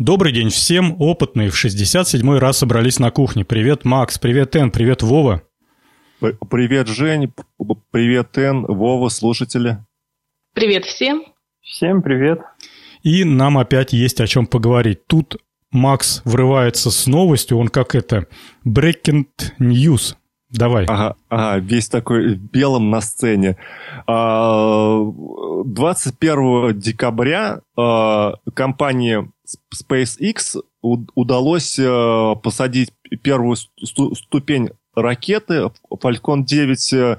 Добрый день всем, опытные в 67-й раз собрались на кухне. Привет, Макс, привет, Эн, привет, Вова. Привет, Жень, привет, Эн, Вова, слушатели. Привет всем. Всем привет. И нам опять есть о чем поговорить. Тут Макс врывается с новостью, он как это, breaking news. Давай. Ага, ага, весь такой белым на сцене. 21 а, декабря а, компании SpaceX удалось а, посадить первую ступень ракеты Falcon 9 э,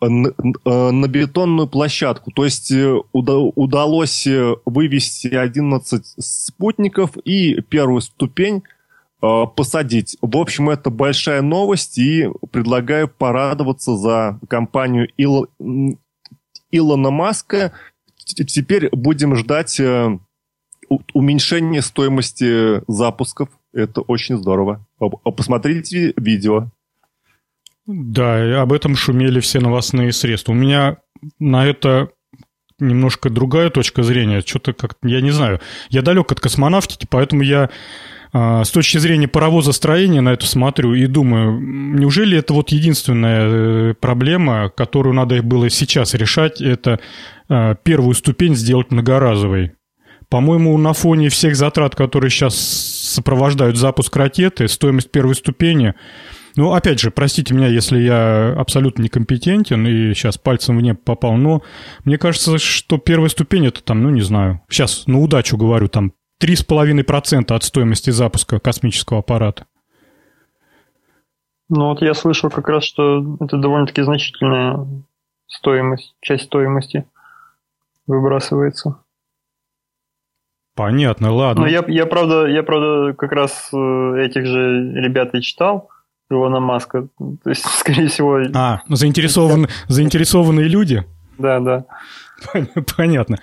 на бетонную площадку. То есть э, удалось э, вывести 11 спутников и первую ступень посадить. В общем, это большая новость, и предлагаю порадоваться за компанию Ил... Илона Маска. Теперь будем ждать уменьшения стоимости запусков. Это очень здорово. Посмотрите видео. Да, об этом шумели все новостные средства. У меня на это немножко другая точка зрения. Что-то как я не знаю. Я далек от космонавтики, поэтому я а, с точки зрения паровозостроения на это смотрю и думаю, неужели это вот единственная э, проблема, которую надо было сейчас решать, это а, первую ступень сделать многоразовой. По-моему, на фоне всех затрат, которые сейчас сопровождают запуск ракеты, стоимость первой ступени ну, опять же, простите меня, если я абсолютно некомпетентен и сейчас пальцем в небо попал, но мне кажется, что первая ступень это там, ну, не знаю, сейчас на удачу говорю, там 3,5% от стоимости запуска космического аппарата. Ну вот я слышал как раз, что это довольно-таки значительная стоимость, часть стоимости выбрасывается. Понятно, ладно. Но я, я, правда, я, правда, как раз э, этих же ребят и читал, Илона Маска. То есть, скорее всего... А, заинтересованы, заинтересованные люди? Да, да. Понятно.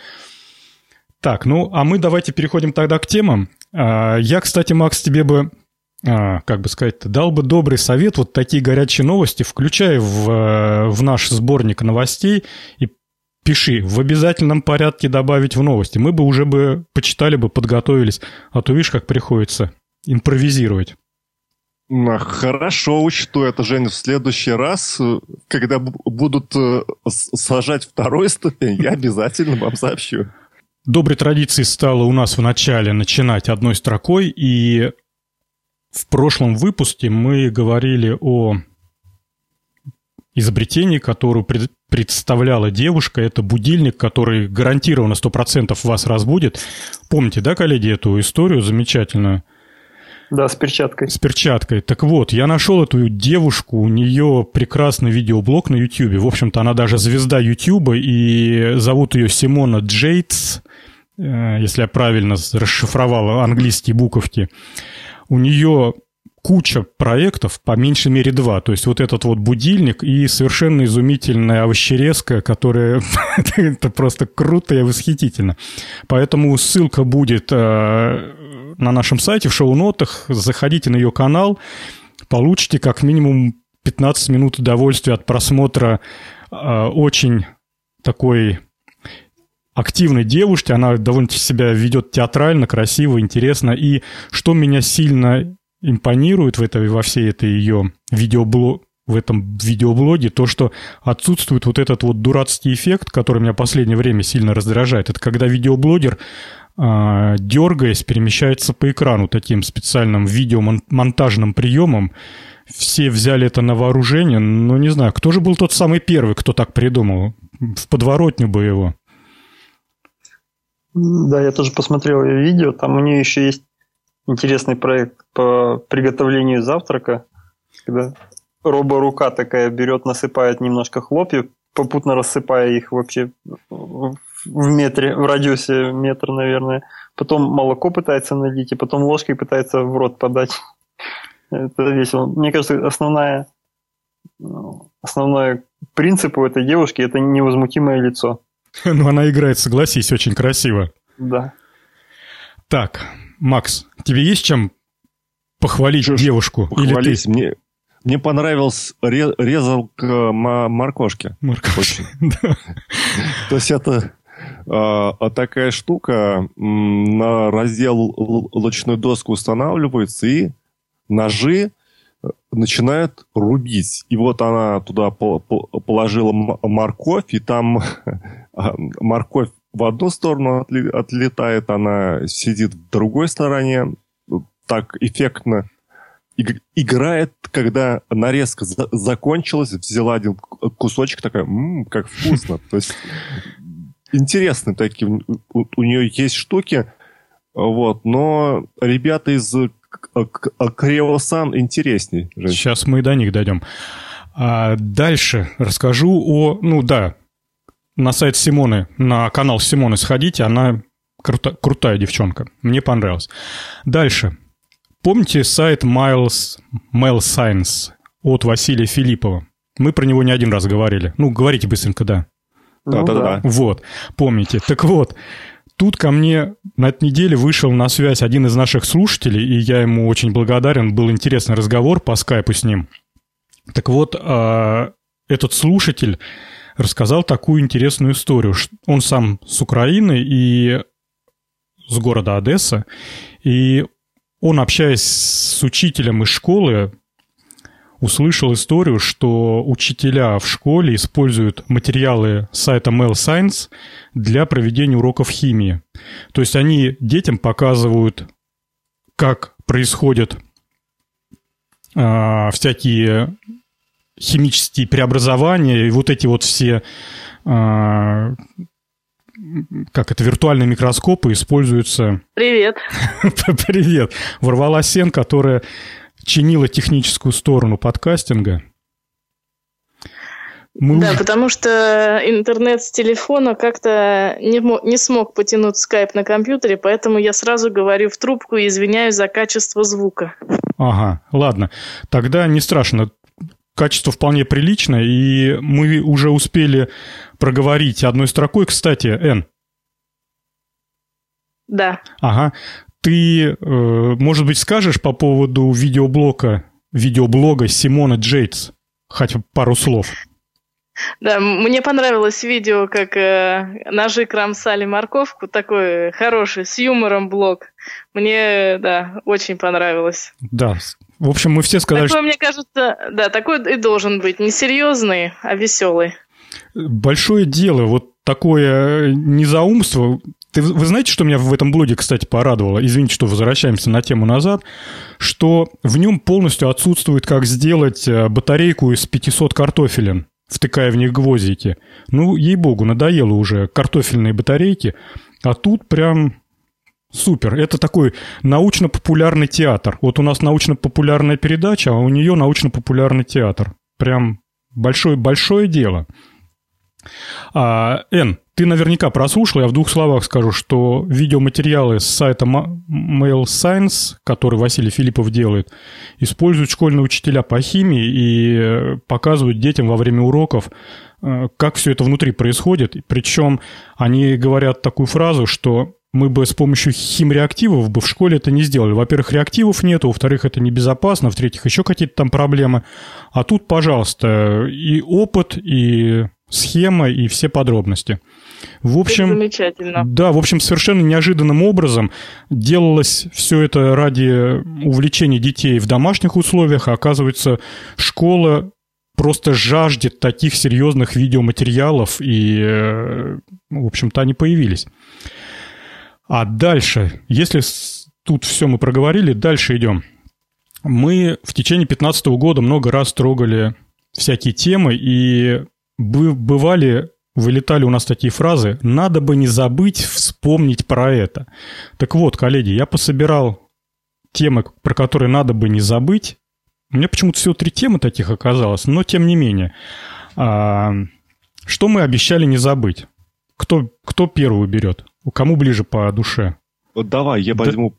Так, ну, а мы давайте переходим тогда к темам. А, я, кстати, Макс, тебе бы, а, как бы сказать дал бы добрый совет, вот такие горячие новости включай в, э, в наш сборник новостей и пиши, в обязательном порядке добавить в новости. Мы бы уже бы почитали бы, подготовились, а то видишь, как приходится импровизировать. Хорошо, учту это, Женя, в следующий раз, э, когда будут э, сажать второй ступень, я обязательно вам сообщу. Доброй традицией стало у нас в начале начинать одной строкой, и в прошлом выпуске мы говорили о изобретении, которое пред, представляла девушка. Это будильник, который гарантированно 100% вас разбудит. Помните, да, коллеги, эту историю замечательную? Да, с перчаткой. С перчаткой. Так вот, я нашел эту девушку, у нее прекрасный видеоблог на YouTube. В общем-то, она даже звезда YouTube, и зовут ее Симона Джейтс, э, если я правильно расшифровал английские буковки. У нее куча проектов, по меньшей мере два. То есть вот этот вот будильник и совершенно изумительная овощерезка, которая... это просто круто и восхитительно. Поэтому ссылка будет э, на нашем сайте, в шоу-нотах. Заходите на ее канал, получите как минимум 15 минут удовольствия от просмотра э, очень такой активной девушки. Она довольно себя ведет театрально, красиво, интересно. И что меня сильно импонирует в этой, во всей этой ее видеоблог, в этом видеоблоге то, что отсутствует вот этот вот дурацкий эффект, который меня в последнее время сильно раздражает. Это когда видеоблогер а, дергаясь, перемещается по экрану таким специальным видеомонтажным приемом. Все взяли это на вооружение, но не знаю, кто же был тот самый первый, кто так придумал? В подворотню бы его. Да, я тоже посмотрел ее видео. Там у нее еще есть интересный проект по приготовлению завтрака, когда робо-рука такая берет, насыпает немножко хлопьев, попутно рассыпая их вообще в метре, в радиусе метра, наверное. Потом молоко пытается налить, и потом ложкой пытается в рот подать. Это весело. Мне кажется, основная, основной принцип у этой девушки – это невозмутимое лицо. Ну, она играет, согласись, очень красиво. Да. Так, Макс, тебе есть чем похвалить Что девушку? Похвалить? Или ты... Мне, мне понравилась резалка моркошки. Моркошки, То есть это а, такая штука на разделочную доску устанавливается, и ножи э, начинают рубить. И вот она туда положила морковь, и там морковь в одну сторону отлетает, она сидит в другой стороне, так эффектно играет, когда нарезка за закончилась, взяла один кусочек, такая, м-м, как вкусно. То есть интересные такие, у, у нее есть штуки, вот, но ребята из Креосан интересней. Сейчас мы до них дойдем. А дальше расскажу о... Ну да, на сайт Симоны, на канал Симоны сходите, она крута, крутая девчонка. Мне понравилось. Дальше. Помните сайт Miles, Mail Science от Василия Филиппова? Мы про него не один раз говорили. Ну, говорите быстренько, да. Да, да, да. Вот, помните. Так вот, тут ко мне на этой неделе вышел на связь один из наших слушателей, и я ему очень благодарен. Был интересный разговор по скайпу с ним. Так вот, а, этот слушатель рассказал такую интересную историю. Он сам с Украины и с города Одесса, и он, общаясь с учителем из школы, услышал историю, что учителя в школе используют материалы сайта Mail Science для проведения уроков химии. То есть они детям показывают, как происходят э, всякие химические преобразования и вот эти вот все э, как это, виртуальные микроскопы используются... Привет. Привет. Ворвалась Сен, которая чинила техническую сторону подкастинга. Мы да, уже... потому что интернет с телефона как-то не, не смог потянуть скайп на компьютере, поэтому я сразу говорю в трубку и извиняюсь за качество звука. Ага, ладно. Тогда не страшно качество вполне приличное, и мы уже успели проговорить одной строкой. Кстати, Н. Да. Ага. Ты, э, может быть, скажешь по поводу видеоблога, видеоблога Симона Джейтс? Хотя пару слов. Да, мне понравилось видео, как э, ножи кромсали морковку, такой хороший, с юмором блог. Мне, да, очень понравилось. Да, в общем, мы все сказали... Такой, что... мне кажется, да, такой и должен быть. Не серьезный, а веселый. Большое дело, вот такое незаумство. Ты, вы знаете, что меня в этом блоге, кстати, порадовало? Извините, что возвращаемся на тему назад. Что в нем полностью отсутствует, как сделать э, батарейку из 500 картофелин, втыкая в них гвоздики. Ну, ей-богу, надоело уже картофельные батарейки. А тут прям Супер. Это такой научно-популярный театр. Вот у нас научно-популярная передача, а у нее научно-популярный театр. Прям большое-большое дело. А, Эн, ты наверняка прослушал, я в двух словах скажу, что видеоматериалы с сайта Mail Science, который Василий Филиппов делает, используют школьные учителя по химии и э, показывают детям во время уроков, э, как все это внутри происходит. Причем они говорят такую фразу, что мы бы с помощью химреактивов бы в школе это не сделали. Во-первых, реактивов нету, во-вторых, это небезопасно, в-третьих, еще какие-то там проблемы. А тут, пожалуйста, и опыт, и схема, и все подробности. В общем, это замечательно. Да, в общем, совершенно неожиданным образом делалось все это ради увлечения детей в домашних условиях, а оказывается, школа просто жаждет таких серьезных видеоматериалов, и, э, в общем-то, они появились. А дальше, если тут все мы проговорили, дальше идем. Мы в течение 2015 года много раз трогали всякие темы, и бывали, вылетали у нас такие фразы «надо бы не забыть вспомнить про это». Так вот, коллеги, я пособирал темы, про которые надо бы не забыть. У меня почему-то всего три темы таких оказалось, но тем не менее. А, что мы обещали не забыть? Кто, кто первый берет? Кому ближе по душе? Вот давай, я да... возьму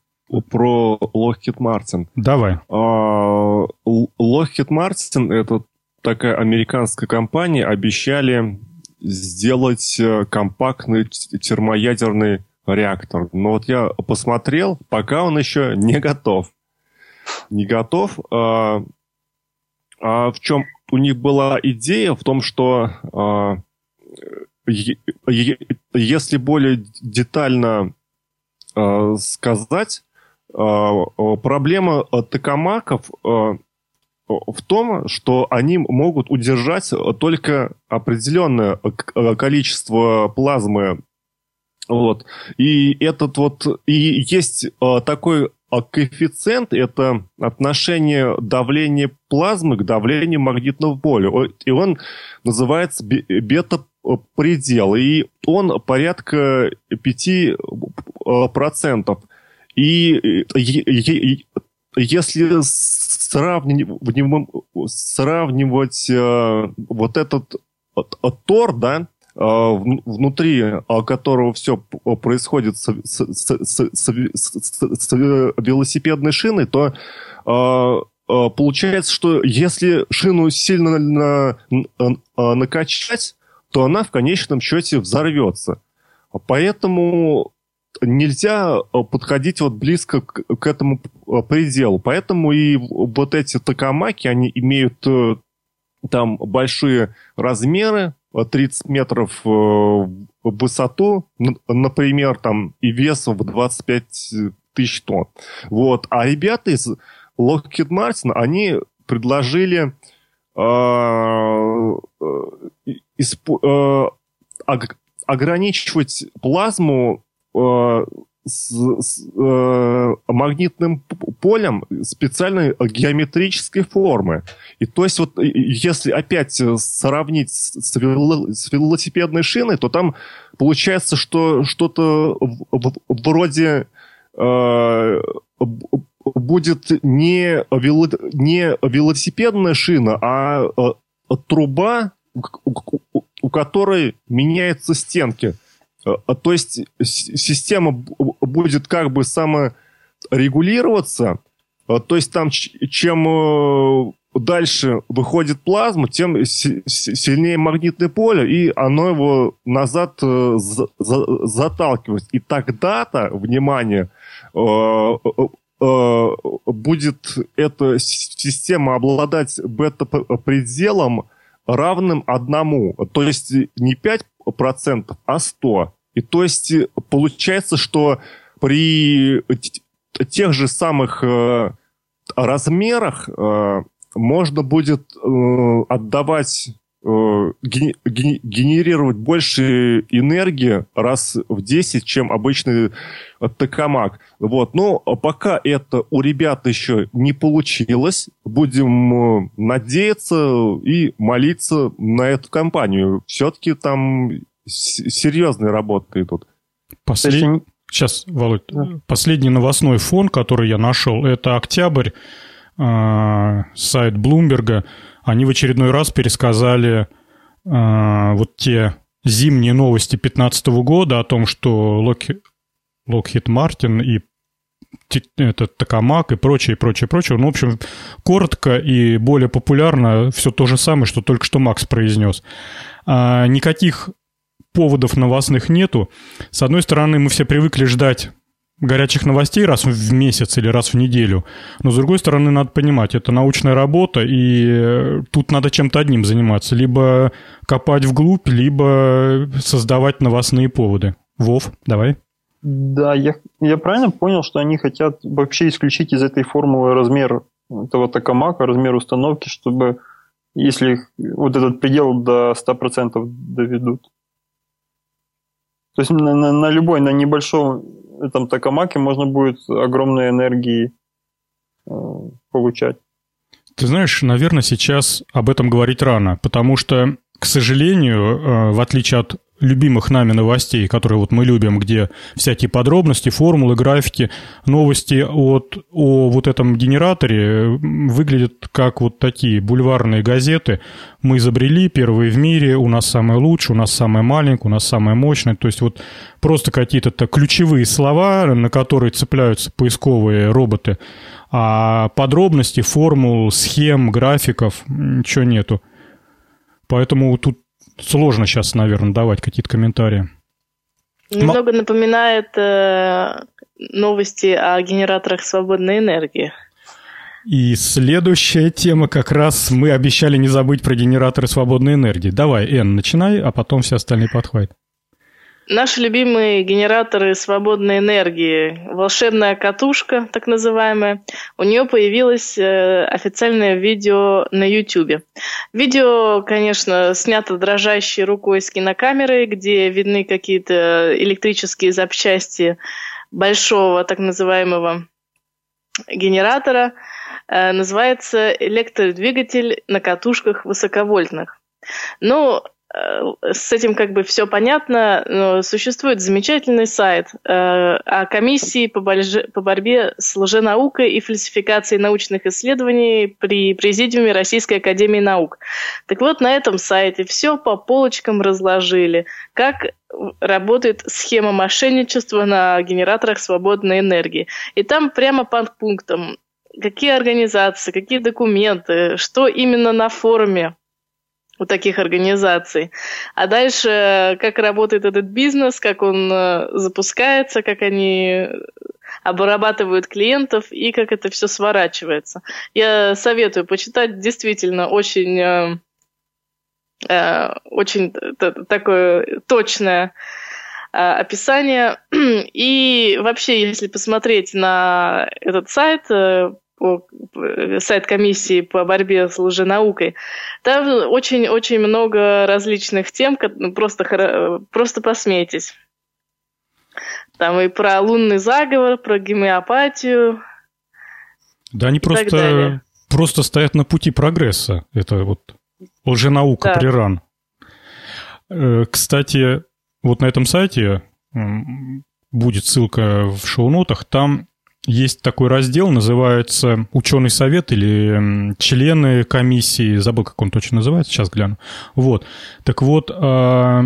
про Lockheed Martin. Давай. А, Lockheed Martin – это такая американская компания, обещали сделать э, компактный термоядерный реактор. Но вот я посмотрел, пока он еще не готов. Не готов. А, а в чем у них была идея? В том, что а, если более детально э, сказать, э, проблема токамаков э, в том, что они могут удержать только определенное количество плазмы. Вот. И этот вот и есть такой коэффициент – это отношение давления плазмы к давлению магнитного поля. И он называется бета-предел. И он порядка 5%. И если сравнивать, э, вот этот тор, да, внутри которого все происходит с, с, с, с, велосипедной шиной, то получается, что если шину сильно на, на, накачать, то она в конечном счете взорвется. Поэтому нельзя подходить вот близко к, к этому пределу. Поэтому и вот эти токамаки, они имеют э, там большие размеры, 30 метров э, в высоту, например, там, и весом в 25 тысяч тонн. Вот. А ребята из Lockheed Martin, они предложили э, э, э, ограничивать плазму э, с, с э, магнитным полем специальной геометрической формы. И то есть вот если опять сравнить с, с велосипедной шиной, то там получается, что что-то вроде э, будет не, вело, не велосипедная шина, а, а труба, у которой меняются стенки. Э, то есть система будет как бы саморегулироваться, э, то есть там чем э, дальше выходит плазма, тем сильнее магнитное поле, и оно его назад заталкивает. И тогда-то, внимание, будет эта система обладать бета-пределом равным одному. То есть не 5%, а 100%. И то есть э, получается, что при тех же самых э, размерах э, можно будет отдавать генерировать больше энергии раз в 10, чем обычный токамак. Вот. Но пока это у ребят еще не получилось, будем надеяться и молиться на эту компанию. Все-таки там серьезные работы идут. Послед... Сейчас, Володь, да. последний новостной фон, который я нашел, это октябрь, э, сайт Блумберга. Они в очередной раз пересказали э, вот те зимние новости 2015 года о том, что Локхит Lockheed Martin и этот Токамак и прочее, прочее, прочее. Ну, в общем, коротко и более популярно все то же самое, что только что Макс произнес. А, никаких поводов новостных нету. С одной стороны, мы все привыкли ждать горячих новостей раз в месяц или раз в неделю. Но с другой стороны, надо понимать, это научная работа, и э, тут надо чем-то одним заниматься. Либо копать вглубь, либо создавать новостные поводы. Вов, давай. Да, я, я правильно понял, что они хотят вообще исключить из этой формулы размер этого токамака, размер установки, чтобы если вот этот предел до 100% доведут. То есть на, на, на любой, на небольшом этом токамаке можно будет огромной энергии э, получать. Ты знаешь, наверное, сейчас об этом говорить рано, потому что, к сожалению, э, в отличие от любимых нами новостей, которые вот мы любим, где всякие подробности, формулы, графики, новости от, о вот этом генераторе выглядят как вот такие бульварные газеты. Мы изобрели первые в мире, у нас самое лучшее, у нас самое маленькое, у нас самое мощное. То есть вот просто какие-то ключевые слова, на которые цепляются поисковые роботы, а подробности, формул, схем, графиков, ничего нету. Поэтому тут сложно сейчас, наверное, давать какие-то комментарии. Немного М- напоминает э, новости о генераторах свободной энергии. И следующая тема как раз мы обещали не забыть про генераторы свободной энергии. Давай, Эн, начинай, а потом все остальные подхватят. Наши любимые генераторы свободной энергии, волшебная катушка, так называемая, у нее появилось э, официальное видео на YouTube. Видео, конечно, снято дрожащей рукой с кинокамерой, где видны какие-то электрические запчасти большого так называемого генератора. Э, называется электродвигатель на катушках высоковольтных. Ну, с этим как бы все понятно. Но существует замечательный сайт э, о комиссии по, больже, по борьбе с лженаукой и фальсификацией научных исследований при Президиуме Российской Академии Наук. Так вот, на этом сайте все по полочкам разложили, как работает схема мошенничества на генераторах свободной энергии. И там прямо под пунктом, какие организации, какие документы, что именно на форуме у таких организаций. А дальше, как работает этот бизнес, как он э, запускается, как они обрабатывают клиентов и как это все сворачивается. Я советую почитать действительно очень, э, э, очень такое точное описание. И вообще, если посмотреть на этот сайт, сайт комиссии по борьбе с лженаукой, там очень-очень много различных тем, ну, просто, просто посмейтесь. Там и про лунный заговор, про гомеопатию. Да, они просто, просто стоят на пути прогресса. Это вот лженаука, да. приран. Э, кстати, вот на этом сайте будет ссылка в шоу-нотах, там есть такой раздел, называется «Ученый совет» или «Члены комиссии», забыл, как он точно называется, сейчас гляну. Вот. Так вот, а,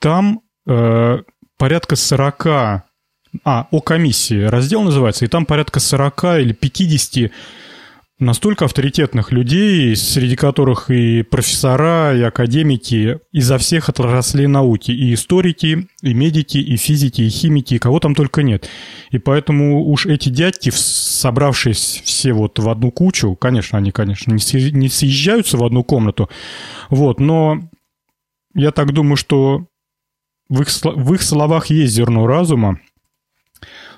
там а, порядка 40 а, о комиссии раздел называется, и там порядка 40 или 50 настолько авторитетных людей, среди которых и профессора, и академики изо всех отраслей науки, и историки, и медики, и физики, и химики, и кого там только нет. И поэтому уж эти дядьки, собравшись все вот в одну кучу, конечно, они, конечно, не съезжаются в одну комнату, вот, но я так думаю, что в их, в их словах есть зерно разума.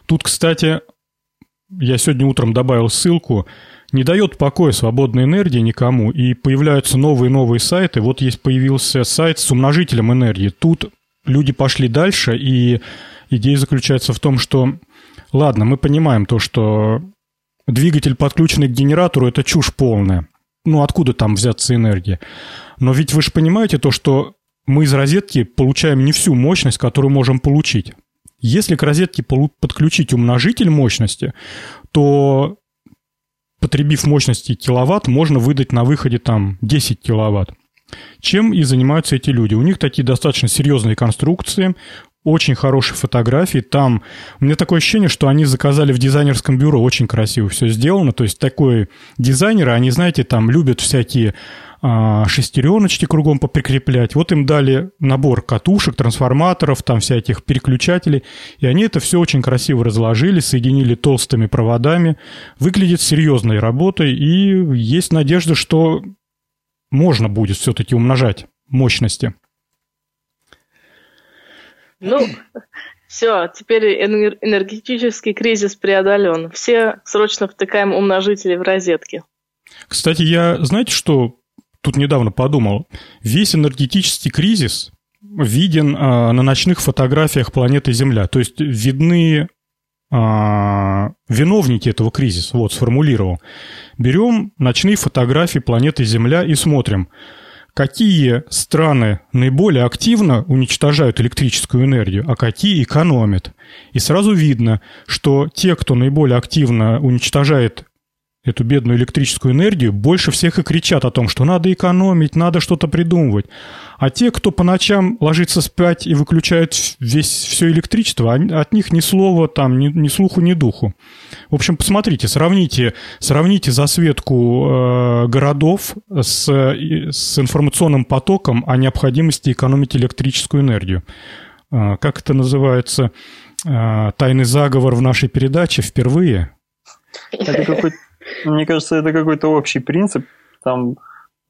Тут, кстати, я сегодня утром добавил ссылку – не дает покоя свободной энергии никому, и появляются новые-новые сайты. Вот есть появился сайт с умножителем энергии. Тут люди пошли дальше, и идея заключается в том, что, ладно, мы понимаем то, что двигатель, подключенный к генератору, это чушь полная. Ну, откуда там взяться энергия? Но ведь вы же понимаете то, что мы из розетки получаем не всю мощность, которую можем получить. Если к розетке подключить умножитель мощности, то потребив мощности киловатт, можно выдать на выходе там 10 киловатт. Чем и занимаются эти люди? У них такие достаточно серьезные конструкции, очень хорошие фотографии. Там у меня такое ощущение, что они заказали в дизайнерском бюро. Очень красиво все сделано. То есть такой дизайнеры, они, знаете, там любят всякие шестереночки кругом поприкреплять. Вот им дали набор катушек, трансформаторов, там всяких переключателей, и они это все очень красиво разложили, соединили толстыми проводами. Выглядит серьезной работой, и есть надежда, что можно будет все-таки умножать мощности. Ну, все, теперь энергетический кризис преодолен. Все срочно втыкаем умножители в розетки. Кстати, я, знаете, что тут недавно подумал. Весь энергетический кризис виден а, на ночных фотографиях планеты Земля. То есть видны а, виновники этого кризиса. Вот, сформулировал. Берем ночные фотографии планеты Земля и смотрим, какие страны наиболее активно уничтожают электрическую энергию, а какие экономят. И сразу видно, что те, кто наиболее активно уничтожает эту бедную электрическую энергию, больше всех и кричат о том, что надо экономить, надо что-то придумывать. А те, кто по ночам ложится спать и выключает весь, все электричество, от них ни слова там, ни, ни слуху, ни духу. В общем, посмотрите, сравните, сравните засветку э, городов с, с информационным потоком о необходимости экономить электрическую энергию. Э, как это называется? Э, тайный заговор в нашей передаче впервые. Это какой Мне кажется, это какой-то общий принцип. Там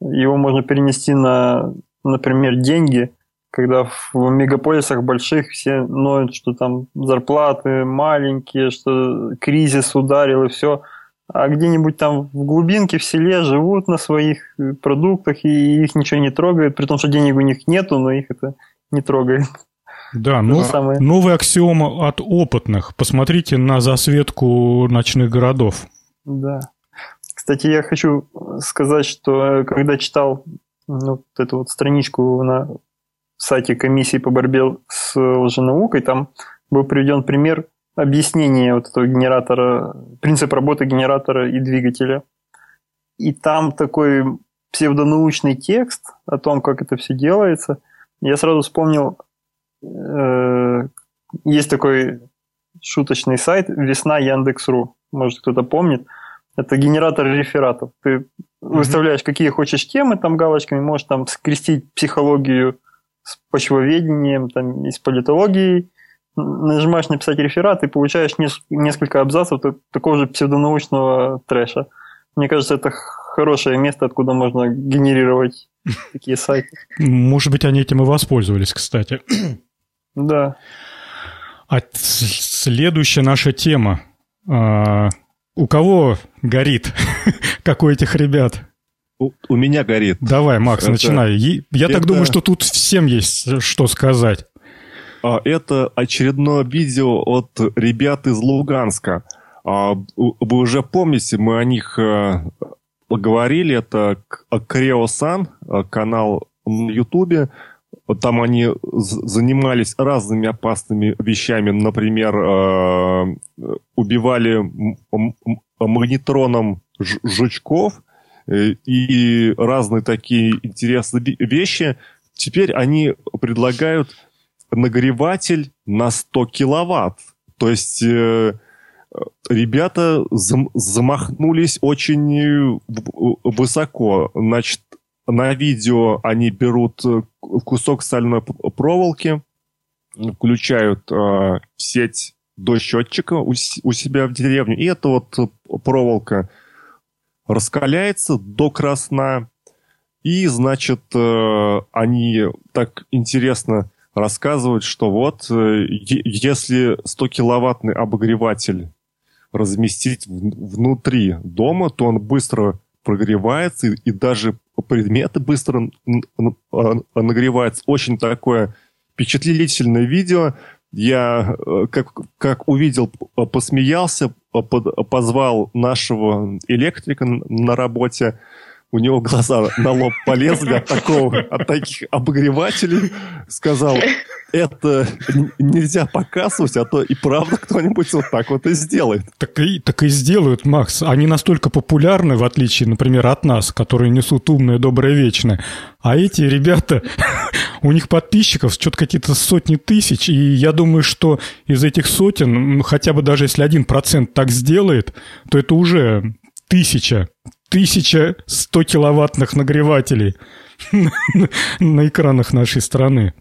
его можно перенести на, например, деньги, когда в мегаполисах больших все ноют, что там зарплаты маленькие, что кризис ударил и все. А где-нибудь там в глубинке, в селе живут на своих продуктах, и их ничего не трогает, при том, что денег у них нету, но их это не трогает. Да, но самое... новый аксиом от опытных. Посмотрите на засветку ночных городов. Да. Кстати, я хочу сказать, что э, когда читал ну, вот эту вот страничку на сайте комиссии по борьбе с лженаукой, там был приведен пример объяснения вот этого генератора, принцип работы генератора и двигателя. И там такой псевдонаучный текст о том, как это все делается. Я сразу вспомнил, э, есть такой шуточный сайт «Весна Яндекс.ру». Может, кто-то помнит. Это генератор рефератов. Ты выставляешь, какие хочешь темы там галочками, можешь там скрестить психологию с почвоведением, там, и с политологией, нажимаешь написать реферат и получаешь несколько абзацев такого же псевдонаучного трэша. Мне кажется, это хорошее место, откуда можно генерировать такие сайты. Может быть, они этим и воспользовались, кстати. Да. А следующая наша тема. У кого горит? как у этих ребят? У, у меня горит. Давай, Макс, это, начинай. Я это... так думаю, что тут всем есть что сказать. А, это очередное видео от ребят из Луганска. А, вы уже помните, мы о них э, поговорили. Это Креосан, э, канал на Ютубе. Там они занимались разными опасными вещами. Например, э, убивали магнетроном жучков и разные такие интересные вещи. Теперь они предлагают нагреватель на 100 киловатт. То есть э, ребята зам, замахнулись очень высоко. Значит, на видео они берут э, кусок стальной проволоки, включают э, в сеть до счетчика у, у себя в деревне, и эта вот проволока раскаляется до красна, и, значит, э, они так интересно рассказывают, что вот э, если 100-киловаттный обогреватель разместить внутри дома, то он быстро прогревается, и, и даже предметы быстро а, нагреваются. Очень такое впечатлительное видео. Я э, как, как увидел, посмеялся, позвал нашего электрика на работе, у него глаза на лоб полезли от такого, от таких обогревателей. Сказал, это нельзя показывать, а то и правда кто-нибудь вот так вот и сделает. Так и, так и сделают, Макс. Они настолько популярны, в отличие, например, от нас, которые несут умное, доброе, вечное. А эти ребята, у них подписчиков что-то какие-то сотни тысяч, и я думаю, что из этих сотен, хотя бы даже если один процент так сделает, то это уже тысяча 1100 киловаттных нагревателей на экранах нашей страны.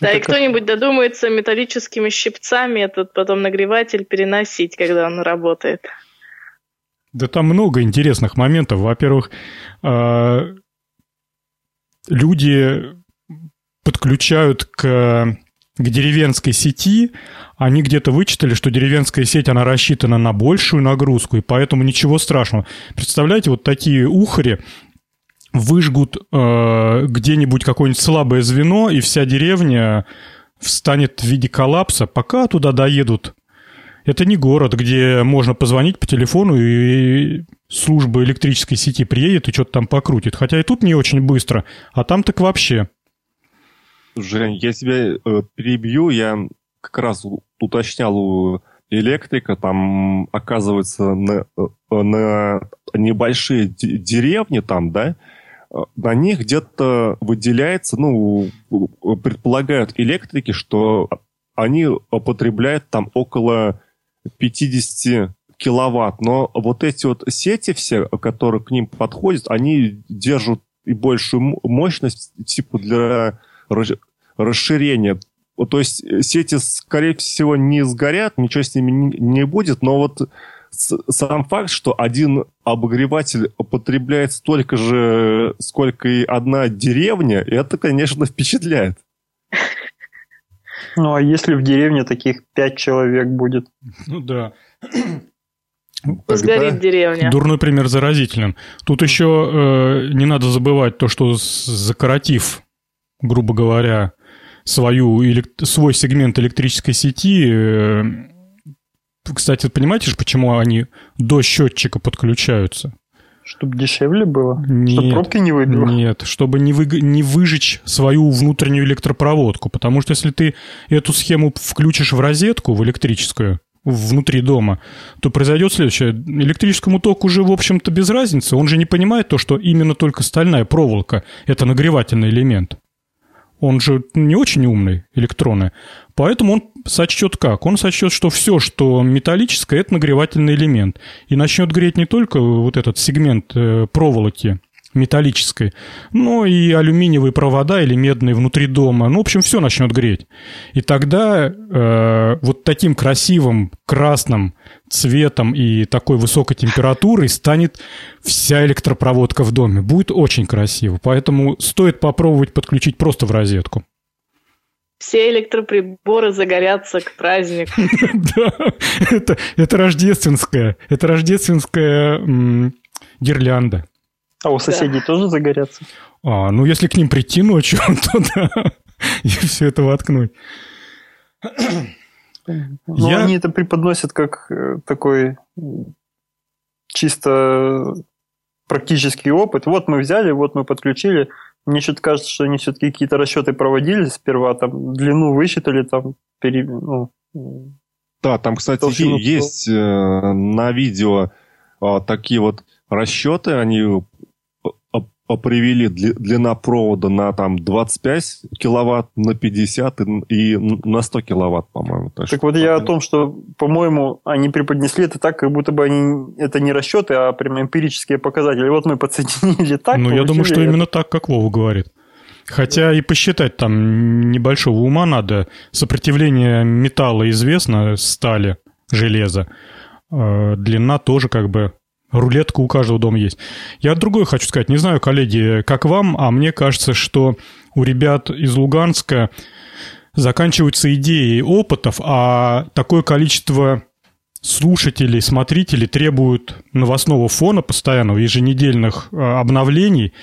Да, и кто-нибудь додумается металлическими щипцами этот потом нагреватель переносить, когда он работает. Да там много интересных моментов. Во-первых, а, люди подключают к, к деревенской сети они где-то вычитали, что деревенская сеть, она рассчитана на большую нагрузку, и поэтому ничего страшного. Представляете, вот такие ухари выжгут э, где-нибудь какое-нибудь слабое звено, и вся деревня встанет в виде коллапса, пока туда доедут. Это не город, где можно позвонить по телефону, и служба электрической сети приедет и что-то там покрутит. Хотя и тут не очень быстро, а там так вообще. Жень, я тебя э, перебью, я как раз уточнял у электрика, там, оказывается, на, на небольшие деревни там, да, на них где-то выделяется, ну, предполагают электрики, что они потребляют там около 50 киловатт. Но вот эти вот сети все, которые к ним подходят, они держат и большую мощность типа для расширения то есть э, сети, скорее всего, не сгорят, ничего с ними не, будет, но вот сам факт, что один обогреватель потребляет столько же, сколько и одна деревня, это, конечно, впечатляет. Ну, а если в деревне таких пять человек будет? Ну да. Сгорит деревня. Дурной пример заразителен. Тут еще э, не надо забывать то, что закоротив, грубо говоря, свою, свой сегмент электрической сети, э, кстати, понимаете же, почему они до счетчика подключаются? Чтобы дешевле было? Нет, чтобы пробки не выбило? Нет, чтобы не, вы, не выжечь свою внутреннюю электропроводку. Потому что если ты эту схему включишь в розетку, в электрическую, внутри дома, то произойдет следующее. Электрическому току уже, в общем-то, без разницы. Он же не понимает то, что именно только стальная проволока – это нагревательный элемент. Он же не очень умный, электроны. Поэтому он сочтет как? Он сочтет, что все, что металлическое, это нагревательный элемент. И начнет греть не только вот этот сегмент э, проволоки, металлической, но и алюминиевые провода или медные внутри дома. Ну, в общем, все начнет греть. И тогда э, вот таким красивым красным цветом и такой высокой температурой станет вся электропроводка в доме. Будет очень красиво. Поэтому стоит попробовать подключить просто в розетку. Все электроприборы загорятся к празднику. Да, это, это рождественская, это рождественская гирлянда. А у соседей тоже загорятся? А, ну если к ним прийти ночью, то да, и все это воткнуть. Ну, Я... они это преподносят как э, такой чисто практический опыт. Вот мы взяли, вот мы подключили. Мне что-то кажется, что они все-таки какие-то расчеты проводили сперва, там длину высчитали, там пере... ну, да, там, кстати, есть э, на видео э, такие вот расчеты, они привели длина провода на там 25 киловатт, на 50 и, и на 100 киловатт, по-моему. Так, так вот я о том, что, по-моему, они преподнесли это так, как будто бы они это не расчеты, а прям эмпирические показатели. Вот мы подсоединили так. Ну, я думаю, что это. именно так, как Вова говорит. Хотя и посчитать там небольшого ума надо. Сопротивление металла известно, стали, железа. Э, длина тоже как бы Рулетка у каждого дома есть. Я другое хочу сказать. Не знаю, коллеги, как вам, а мне кажется, что у ребят из Луганска заканчиваются идеи опытов, а такое количество слушателей, смотрителей требуют новостного фона постоянного, еженедельных э, обновлений,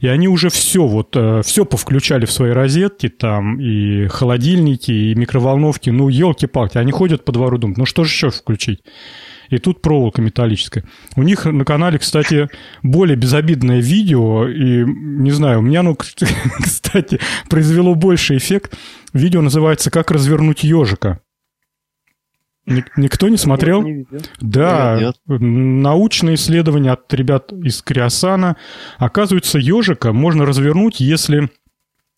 и они уже все, вот, э, все повключали в свои розетки, там, и холодильники, и микроволновки, ну, елки-палки, они ходят по двору, думают, ну, что же еще включить? И тут проволока металлическая. У них на канале, кстати, более безобидное видео, и, не знаю, у меня оно, кстати, произвело больше эффект. Видео называется «Как развернуть ежика». Никто не смотрел? Не да, Нет. научные исследования от ребят из Криосана. Оказывается, ежика можно развернуть, если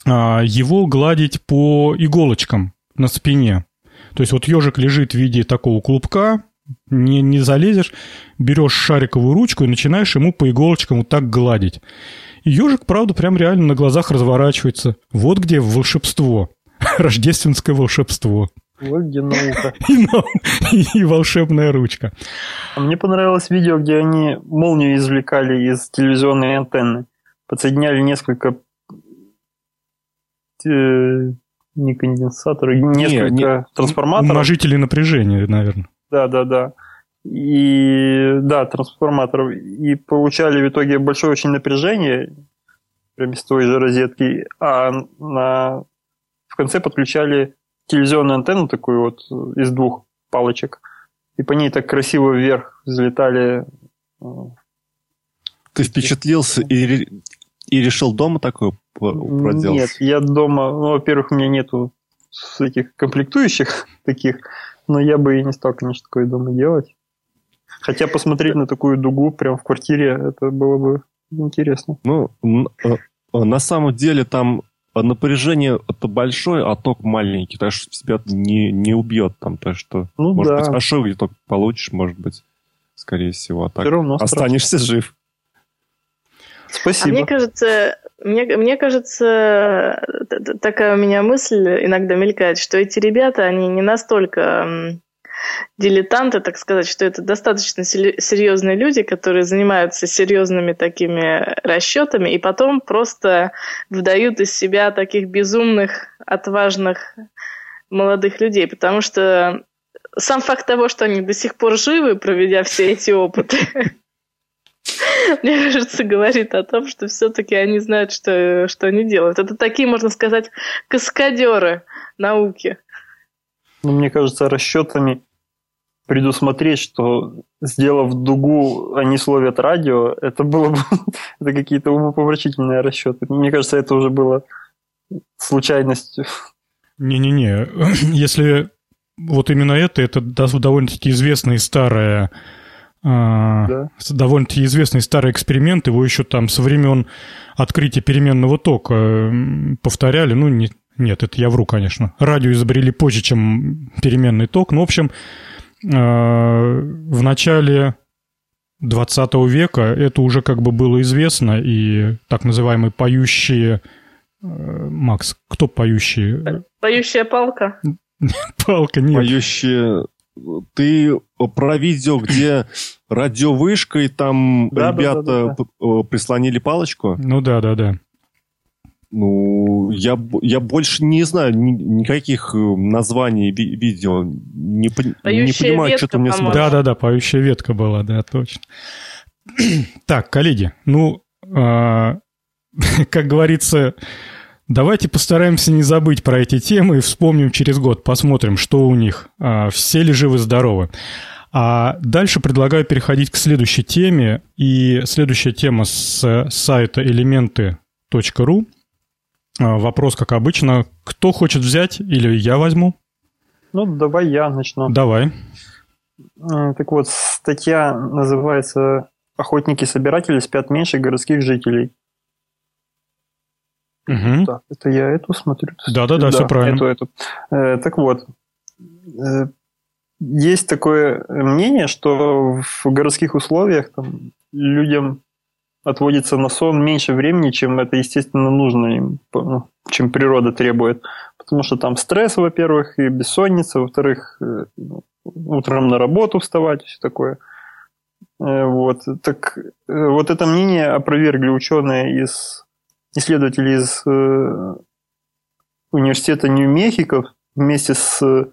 а, его гладить по иголочкам на спине. То есть вот ежик лежит в виде такого клубка, не, не залезешь, берешь шариковую ручку и начинаешь ему по иголочкам вот так гладить. И ежик, правда, прям реально на глазах разворачивается. Вот где волшебство. Рождественское волшебство. Вот где наука. И, и волшебная ручка. А мне понравилось видео, где они молнию извлекали из телевизионной антенны. Подсоединяли несколько э, не конденсаторы, несколько не, не, трансформаторов. Множители напряжения, наверное. Да, да, да. И да, трансформаторов. И получали в итоге большое очень напряжение, прям из той же розетки, а на... в конце подключали телевизионную антенну такую вот из двух палочек. И по ней так красиво вверх взлетали. Э, Ты впечатлился и, и решил дома такое проделать? Нет, я дома, ну, во-первых, у меня нету этих комплектующих таких, но я бы и не стал, конечно, такое дома делать. Хотя посмотреть на такую дугу прямо в квартире, это было бы интересно. Ну, э, на самом деле там напряжение это большое, а ток маленький, так что тебя не, не убьет там, так что, ну, может да. быть, ошибок только получишь, может быть, скорее всего, а так останешься жив. Спасибо. А мне кажется, мне, мне кажется, такая у меня мысль иногда мелькает, что эти ребята, они не настолько дилетанты, так сказать, что это достаточно серьезные люди, которые занимаются серьезными такими расчетами, и потом просто вдают из себя таких безумных, отважных молодых людей, потому что сам факт того, что они до сих пор живы, проведя все эти опыты, мне кажется, говорит о том, что все-таки они знают, что, что они делают. Это такие, можно сказать, каскадеры науки. Ну, мне кажется, расчетами предусмотреть, что сделав дугу, они словят радио, это было бы это какие-то умопомрачительные расчеты. Мне кажется, это уже было случайностью. Не-не-не, если вот именно это, это довольно-таки известная старая а, да. довольно-таки известный старый эксперимент, его еще там со времен открытия переменного тока повторяли, ну, не, нет, это я вру, конечно. Радио изобрели позже, чем переменный ток, но, в общем, а, в начале 20 века это уже как бы было известно, и так называемые поющие... А, Макс, кто поющие? Поющая палка? Палка, нет. Поющие ты про видео, где радиовышка, и там да, ребята да, да, да. прислонили палочку? Ну да, да, да. Ну, я, я больше не знаю ни, никаких э, названий ви- видео. Не, не понимаю, что ты мне смотришь. Да, да, да, поющая ветка была, да, точно. так, коллеги, ну, э, как говорится, Давайте постараемся не забыть про эти темы и вспомним через год, посмотрим, что у них, а, все ли живы-здоровы. А дальше предлагаю переходить к следующей теме. И следующая тема с сайта элементы.ру. А, вопрос, как обычно, кто хочет взять или я возьму? Ну, давай я начну. Давай. Так вот, статья называется «Охотники-собиратели спят меньше городских жителей». Угу. Так, это я эту смотрю. Да-да-да, да, все правильно. Эту, эту. Э, так вот, э, есть такое мнение, что в городских условиях там, людям отводится на сон меньше времени, чем это, естественно, нужно им, ну, чем природа требует. Потому что там стресс, во-первых, и бессонница, во-вторых, э, ну, утром на работу вставать, все такое. Э, вот. Так вот это мнение опровергли ученые из исследователи из э, университета Нью-Мехико вместе с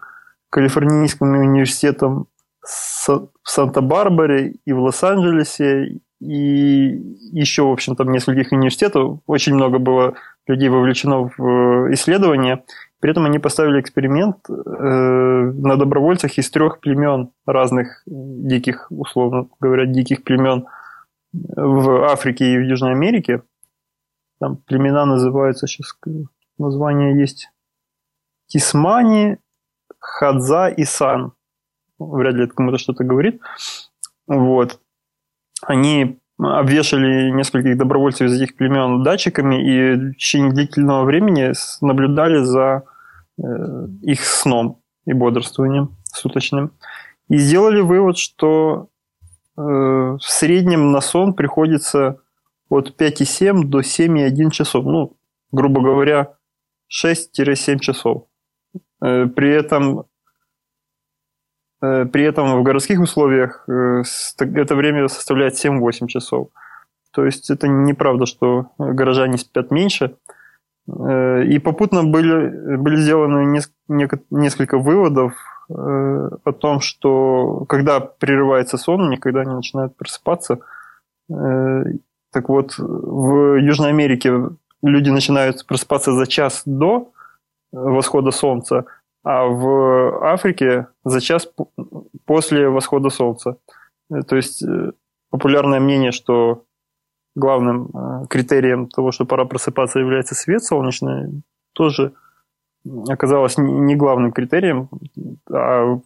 Калифорнийским университетом в Санта-Барбаре и в Лос-Анджелесе, и еще, в общем, там нескольких университетов. Очень много было людей вовлечено в исследование. При этом они поставили эксперимент э, на добровольцах из трех племен разных диких, условно говоря, диких племен в Африке и в Южной Америке. Там племена называются, сейчас название есть, Тисмани, Хадза и Сан. Вряд ли это кому-то что-то говорит. Вот. Они обвешали нескольких добровольцев из этих племен датчиками и в течение длительного времени наблюдали за э, их сном и бодрствованием суточным. И сделали вывод, что э, в среднем на сон приходится от 5,7 до 7,1 часов. Ну, грубо говоря, 6-7 часов. Э, при этом, э, при этом в городских условиях э, это время составляет 7-8 часов. То есть это неправда, что горожане спят меньше. И попутно были, были сделаны несколько выводов о том, что когда прерывается сон, никогда не начинают просыпаться. Так вот, в Южной Америке люди начинают просыпаться за час до восхода солнца, а в Африке за час после восхода солнца. Э, то есть э, популярное мнение, что главным э, критерием того, что пора просыпаться, является свет солнечный, тоже оказалось не главным критерием, а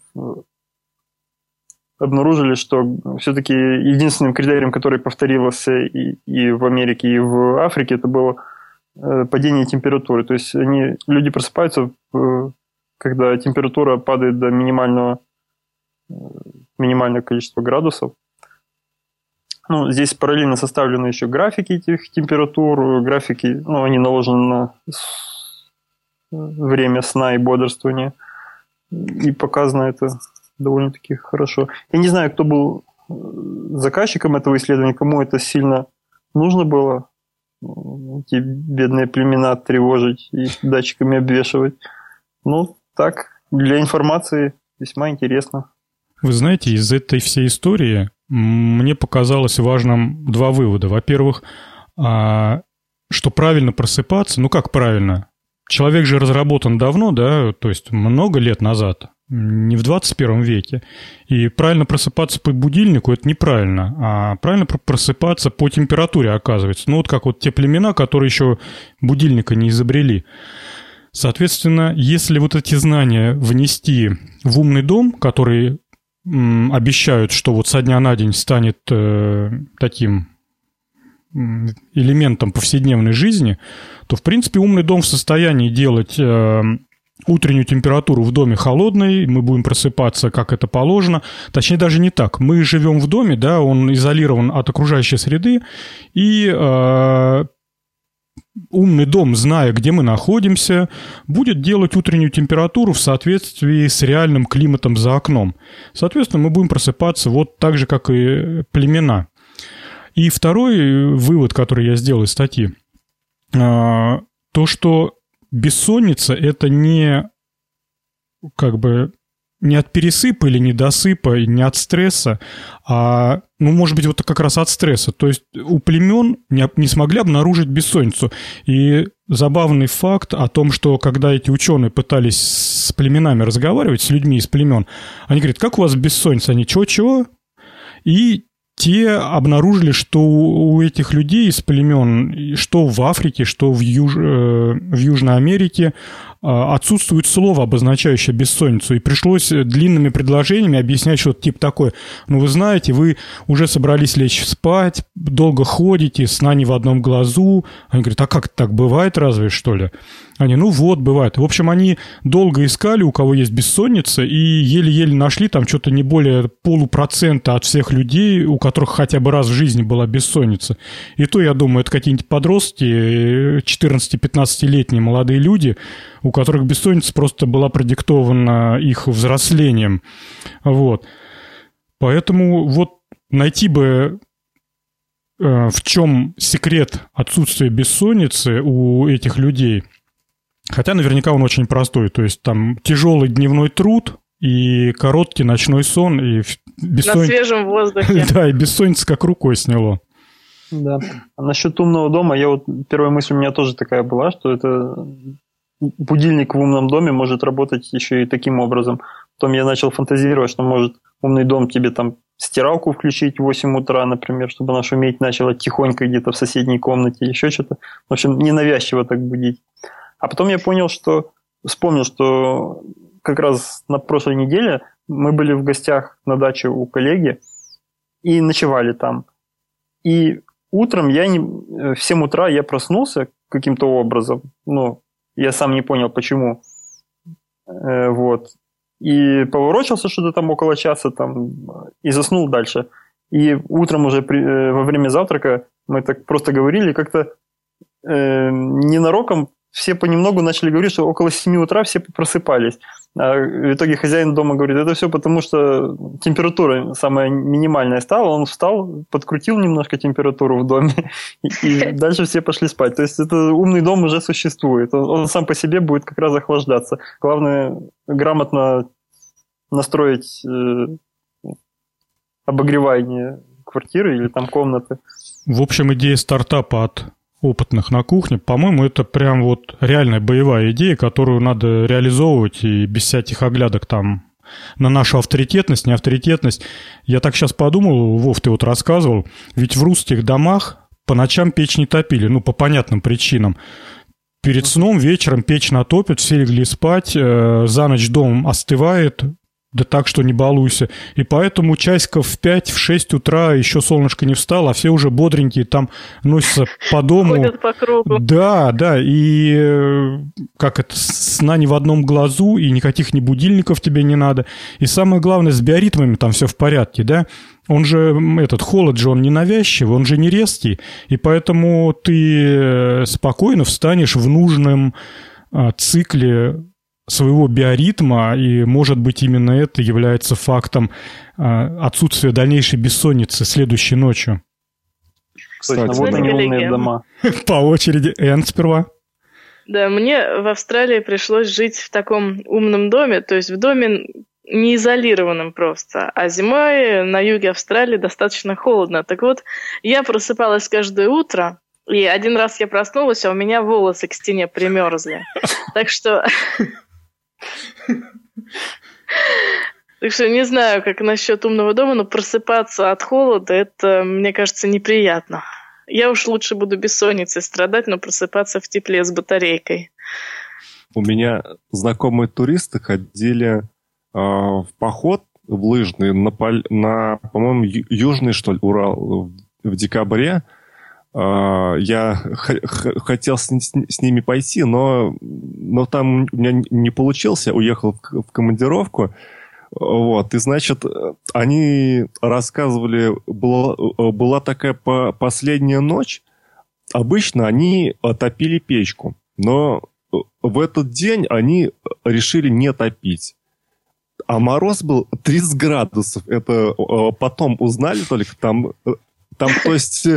обнаружили, что все-таки единственным критерием, который повторился и, и в Америке, и в Африке, это было э, падение температуры. То есть они, люди просыпаются, когда температура падает до минимального, э, минимального количества градусов. Ну, здесь параллельно составлены еще графики этих температур, графики, ну, они наложены на время сна и бодрствования. И показано это довольно-таки хорошо. Я не знаю, кто был э, заказчиком этого исследования, кому это сильно нужно было, эти бедные племена тревожить и датчиками обвешивать. Ну, так, для информации весьма интересно. Вы знаете, из этой всей истории мне показалось важным два вывода. Во-первых, а, что правильно просыпаться, ну как правильно? Человек же разработан давно, да, то есть много лет назад, не в 21 веке. И правильно просыпаться по будильнику – это неправильно, а правильно просыпаться по температуре, оказывается. Ну вот как вот те племена, которые еще будильника не изобрели. Соответственно, если вот эти знания внести в умный дом, который м, обещают, что вот со дня на день станет э, таким элементом повседневной жизни, то, в принципе, умный дом в состоянии делать э, утреннюю температуру в доме холодной, мы будем просыпаться, как это положено. Точнее, даже не так. Мы живем в доме, да, он изолирован от окружающей среды, и э, умный дом, зная, где мы находимся, будет делать утреннюю температуру в соответствии с реальным климатом за окном. Соответственно, мы будем просыпаться вот так же, как и племена. И второй вывод, который я сделал из статьи, а, то, что бессонница – это не как бы не от пересыпа или недосыпа, не от стресса, а, ну, может быть, вот как раз от стресса. То есть у племен не, не смогли обнаружить бессонницу. И забавный факт о том, что когда эти ученые пытались с племенами разговаривать, с людьми из племен, они говорят, как у вас бессонница? Они чего-чего? И те обнаружили, что у этих людей из племен, что в Африке, что в, Юж... Э, в Южной Америке, а, отсутствует слово, обозначающее бессонницу, и пришлось длинными предложениями объяснять что-то типа такое. Ну, вы знаете, вы уже собрались лечь спать, долго ходите, сна не в одном глазу. Они говорят, а как так бывает разве, что ли? Они, ну вот, бывает. В общем, они долго искали, у кого есть бессонница, и еле-еле нашли там что-то не более полупроцента от всех людей, у которых хотя бы раз в жизни была бессонница. И то, я думаю, это какие-нибудь подростки, 14-15-летние молодые люди, у которых бессонница просто была продиктована их взрослением. Вот. Поэтому вот найти бы э, в чем секрет отсутствия бессонницы у этих людей. Хотя наверняка он очень простой. То есть там тяжелый дневной труд и короткий ночной сон. И бессонница... На свежем воздухе. да, и бессонница как рукой сняло. Да. А насчет умного дома, я вот первая мысль у меня тоже такая была, что это будильник в умном доме может работать еще и таким образом. Потом я начал фантазировать, что может умный дом тебе там стиралку включить в 8 утра, например, чтобы она шуметь начала тихонько где-то в соседней комнате, еще что-то. В общем, ненавязчиво так будить. А потом я понял, что вспомнил, что как раз на прошлой неделе мы были в гостях на даче у коллеги и ночевали там. И утром я не... в 7 утра я проснулся каким-то образом, ну, я сам не понял, почему. Э, вот. И поворочился что-то там около часа там, и заснул дальше. И утром уже при, э, во время завтрака мы так просто говорили, как-то э, ненароком все понемногу начали говорить, что около 7 утра все просыпались. А в итоге хозяин дома говорит, это все потому, что температура самая минимальная стала. Он встал, подкрутил немножко температуру в доме, и, дальше все пошли спать. То есть это умный дом уже существует. Он, он сам по себе будет как раз охлаждаться. Главное грамотно настроить э, обогревание квартиры или там комнаты. В общем, идея стартапа от опытных на кухне, по-моему, это прям вот реальная боевая идея, которую надо реализовывать и без всяких оглядок там на нашу авторитетность, не авторитетность. Я так сейчас подумал, Вов, ты вот рассказывал, ведь в русских домах по ночам печь не топили, ну, по понятным причинам. Перед сном вечером печь натопят, все легли спать, э, за ночь дом остывает, да так, что не балуйся. И поэтому часиков в 5-6 утра еще солнышко не встало, а все уже бодренькие там носятся по дому. Ходят по кругу. Да, да, и э, как это, сна не в одном глазу, и никаких ни будильников тебе не надо. И самое главное, с биоритмами там все в порядке, да. Он же, этот холод же, он не навязчивый, он же не резкий, и поэтому ты э, спокойно встанешь в нужном а, цикле своего биоритма, и, может быть, именно это является фактом э, отсутствия дальнейшей бессонницы следующей ночью. Кстати, Точно, вот они умные дома. По очереди. Энн сперва. Да, мне в Австралии пришлось жить в таком умном доме, то есть в доме не изолированным просто. А зимой на юге Австралии достаточно холодно. Так вот, я просыпалась каждое утро, и один раз я проснулась, а у меня волосы к стене примерзли. Так что... Так что не знаю, как насчет умного дома, но просыпаться от холода, это, мне кажется, неприятно. Я уж лучше буду бессонницей страдать, но просыпаться в тепле с батарейкой. У меня знакомые туристы ходили э, в поход в лыжный на, на по-моему, южный, что ли, Урал в декабре. Э, я хотел с, с ними пойти, но, но там у меня не получился. Уехал в, командировку. Вот, и, значит, они рассказывали, была, была такая по последняя ночь, обычно они топили печку, но в этот день они решили не топить. А мороз был 30 градусов. Это потом узнали только там, там то есть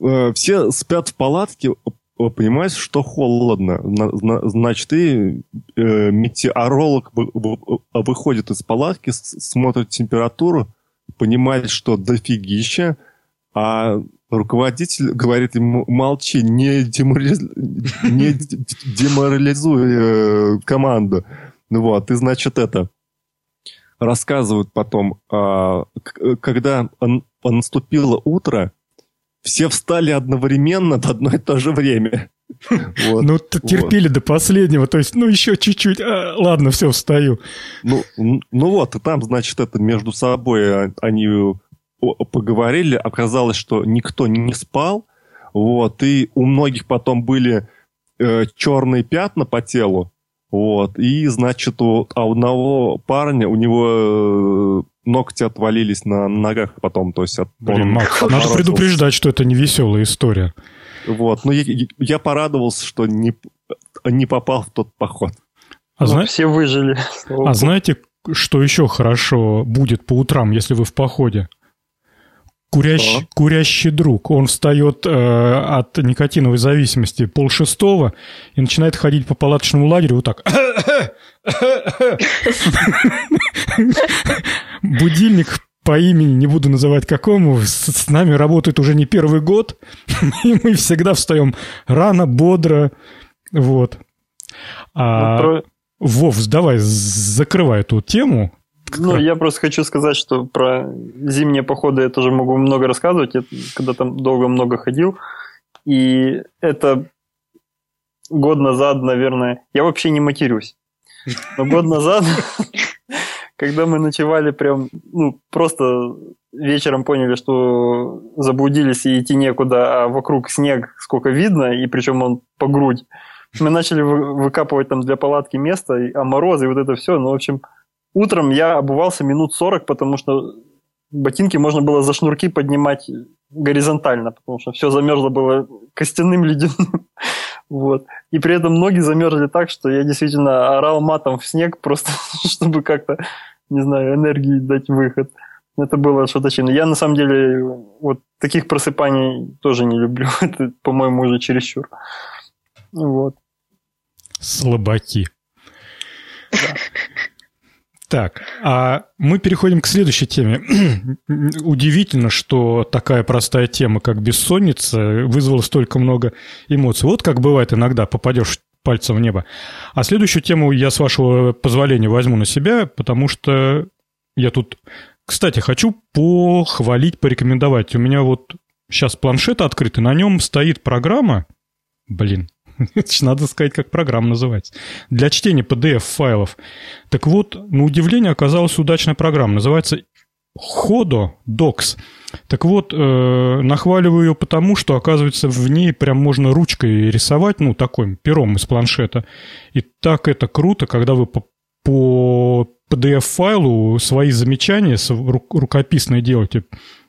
э, все спят в палатке, понимаешь, что холодно. Значит, и э, метеоролог выходит из палатки, смотрит температуру, понимает, что дофигища, а руководитель говорит ему, молчи, не, деморализ... не деморализуй э, команду. Ну вот, и значит это рассказывают потом, а, когда наступило утро, все встали одновременно в одно и то же время. Вот, ну, терпели вот. до последнего, то есть, ну, еще чуть-чуть, а, ладно, все, встаю. Ну, ну вот, и там, значит, это между собой они поговорили, оказалось, что никто не спал, вот, и у многих потом были э, черные пятна по телу, вот, и, значит, у, а у одного парня, у него э, ногти отвалились на ногах потом, то есть... От, Блин, Макс, надо предупреждать, что это не веселая история. Вот, но я, я порадовался, что не, не попал в тот поход. А ну, зна... Все выжили. А знаете, что еще хорошо будет по утрам, если вы в походе? Курящий, курящий друг. Он встает э, от никотиновой зависимости полшестого и начинает ходить по палаточному лагерю вот так. Будильник по имени, не буду называть какому, с, с нами работает уже не первый год, и мы всегда встаем рано, бодро, вот. А, ну, про... Вов, давай, закрывай эту тему. Ну, я просто хочу сказать, что про зимние походы я тоже могу много рассказывать. Я когда там долго много ходил. И это год назад, наверное, я вообще не матерюсь. Но год назад, когда мы ночевали прям, ну, просто вечером поняли, что заблудились и идти некуда, а вокруг снег сколько видно, и причем он по грудь. Мы начали выкапывать там для палатки место, а морозы и вот это все. Ну, в общем, Утром я обувался минут 40, потому что ботинки можно было за шнурки поднимать горизонтально, потому что все замерзло было костяным ледяным. Вот. И при этом ноги замерзли так, что я действительно орал матом в снег, просто чтобы как-то, не знаю, энергии дать выход. Это было что-то чинно. Я на самом деле вот таких просыпаний тоже не люблю. Это, по-моему, уже чересчур. Вот. Слабаки. Так, а мы переходим к следующей теме. Удивительно, что такая простая тема, как бессонница, вызвала столько много эмоций. Вот как бывает иногда, попадешь пальцем в небо. А следующую тему я, с вашего позволения, возьму на себя, потому что я тут... Кстати, хочу похвалить, порекомендовать. У меня вот сейчас планшет открыт, и на нем стоит программа... Блин, Надо сказать, как программа называется. Для чтения PDF-файлов. Так вот, на удивление оказалась удачная программа. Называется Hodo Docs. Так вот, э, нахваливаю ее потому, что, оказывается, в ней прям можно ручкой рисовать, ну, такой пером из планшета. И так это круто, когда вы по, по PDF-файлу свои замечания рукописные делаете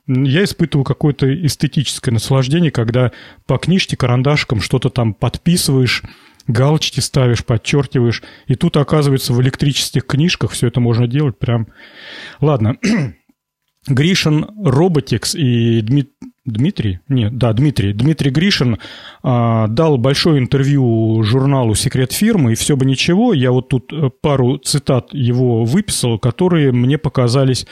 я испытываю какое-то эстетическое наслаждение, когда по книжке карандашком что-то там подписываешь, галочки ставишь, подчеркиваешь. И тут, оказывается, в электрических книжках все это можно делать прям... Ладно. Гришин Роботикс и Дмит... Дмитрий? Нет, да, Дмитрий. Дмитрий Гришин а, дал большое интервью журналу «Секрет фирмы», и все бы ничего. Я вот тут э, пару цитат его выписал, которые мне показались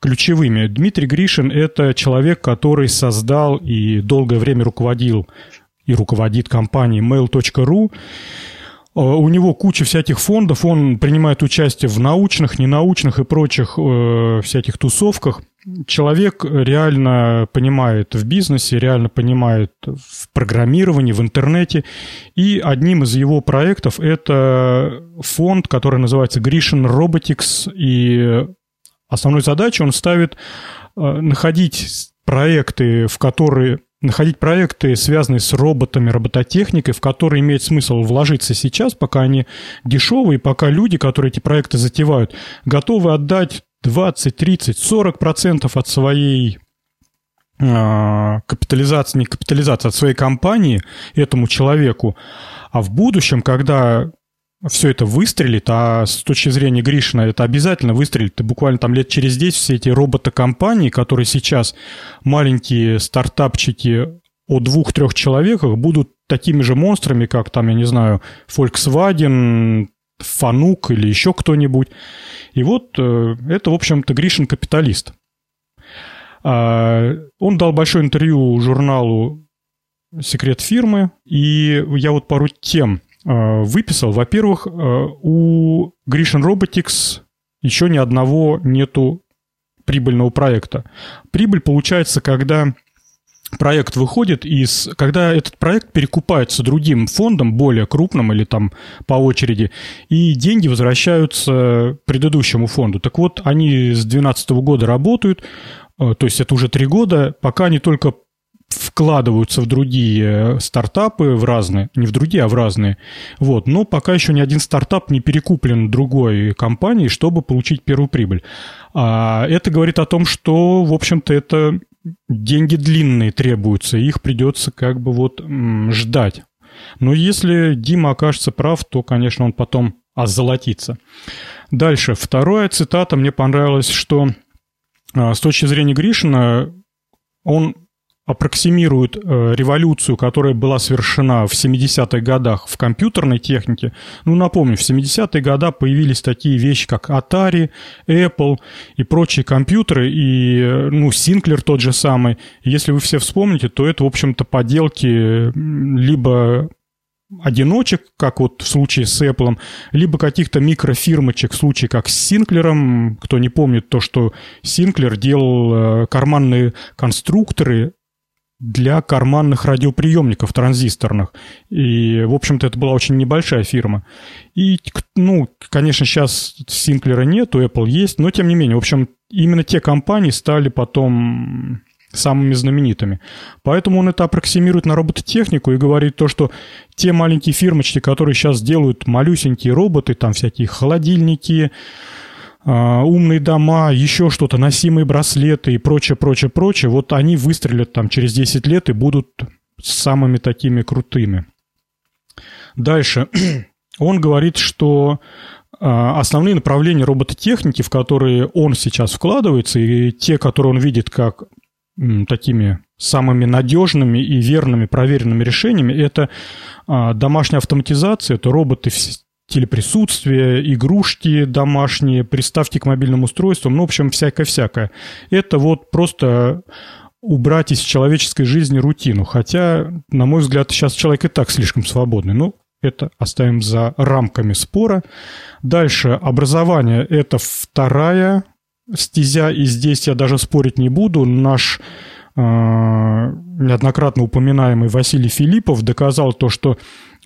ключевыми. Дмитрий Гришин – это человек, который создал и долгое время руководил и руководит компанией mail.ru. Э, у него куча всяких фондов, он принимает участие в научных, ненаучных и прочих э, всяких тусовках. Человек реально понимает в бизнесе, реально понимает в программировании, в интернете. И одним из его проектов это фонд, который называется Grishin Robotics. И основной задачей он ставит э, находить проекты, в которые находить проекты, связанные с роботами, робототехникой, в которые имеет смысл вложиться сейчас, пока они дешевые, пока люди, которые эти проекты затевают, готовы отдать 20, 30, 40 процентов от своей а, капитализации, не капитализации, от своей компании этому человеку. А в будущем, когда все это выстрелит, а с точки зрения Гришина это обязательно выстрелит. И буквально там лет через 10 все эти роботокомпании, которые сейчас маленькие стартапчики о двух-трех человеках, будут такими же монстрами, как там, я не знаю, Volkswagen, Фанук или еще кто-нибудь. И вот э, это, в общем-то, Гришин капиталист. А, он дал большое интервью журналу «Секрет фирмы», и я вот пару тем выписал. Во-первых, э, у Grishin Robotics еще ни одного нету прибыльного проекта. Прибыль получается, когда проект выходит из... Когда этот проект перекупается другим фондом, более крупным или там по очереди, и деньги возвращаются предыдущему фонду. Так вот, они с 2012 года работают, э, то есть это уже три года, пока они только вкладываются в другие стартапы, в разные, не в другие, а в разные. Вот. Но пока еще ни один стартап не перекуплен другой компанией, чтобы получить первую прибыль. А это говорит о том, что, в общем-то, это деньги длинные требуются, их придется как бы вот ждать. Но если Дима окажется прав, то, конечно, он потом озолотится. Дальше. Вторая цитата мне понравилась, что а, с точки зрения Гришина он аппроксимирует э, революцию, которая была совершена в 70-х годах в компьютерной технике. Ну, напомню, в 70-е годы появились такие вещи, как Atari, Apple и прочие компьютеры, и, э, ну, Синклер тот же самый. Если вы все вспомните, то это, в общем-то, поделки либо одиночек, как вот в случае с Apple, либо каких-то микрофирмочек, в случае как с Синклером. Кто не помнит то, что Синклер делал э, карманные конструкторы для карманных радиоприемников транзисторных. И, в общем-то, это была очень небольшая фирма. И, ну, конечно, сейчас Синклера нет, у Apple есть, но тем не менее, в общем, именно те компании стали потом самыми знаменитыми. Поэтому он это аппроксимирует на робототехнику и говорит то, что те маленькие фирмочки, которые сейчас делают малюсенькие роботы, там всякие холодильники, умные дома, еще что-то, носимые браслеты и прочее, прочее, прочее, вот они выстрелят там через 10 лет и будут самыми такими крутыми. Дальше. Он говорит, что а, основные направления робототехники, в которые он сейчас вкладывается, и те, которые он видит как такими самыми надежными и верными проверенными решениями, это а, домашняя автоматизация, это роботы телеприсутствие, игрушки домашние, приставки к мобильным устройствам, ну, в общем, всякое-всякое. Это вот просто убрать из человеческой жизни рутину. Хотя, на мой взгляд, сейчас человек и так слишком свободный. Ну, это оставим за рамками спора. Дальше, образование – это вторая стезя, и здесь я даже спорить не буду. Наш неоднократно упоминаемый Василий Филиппов доказал то, что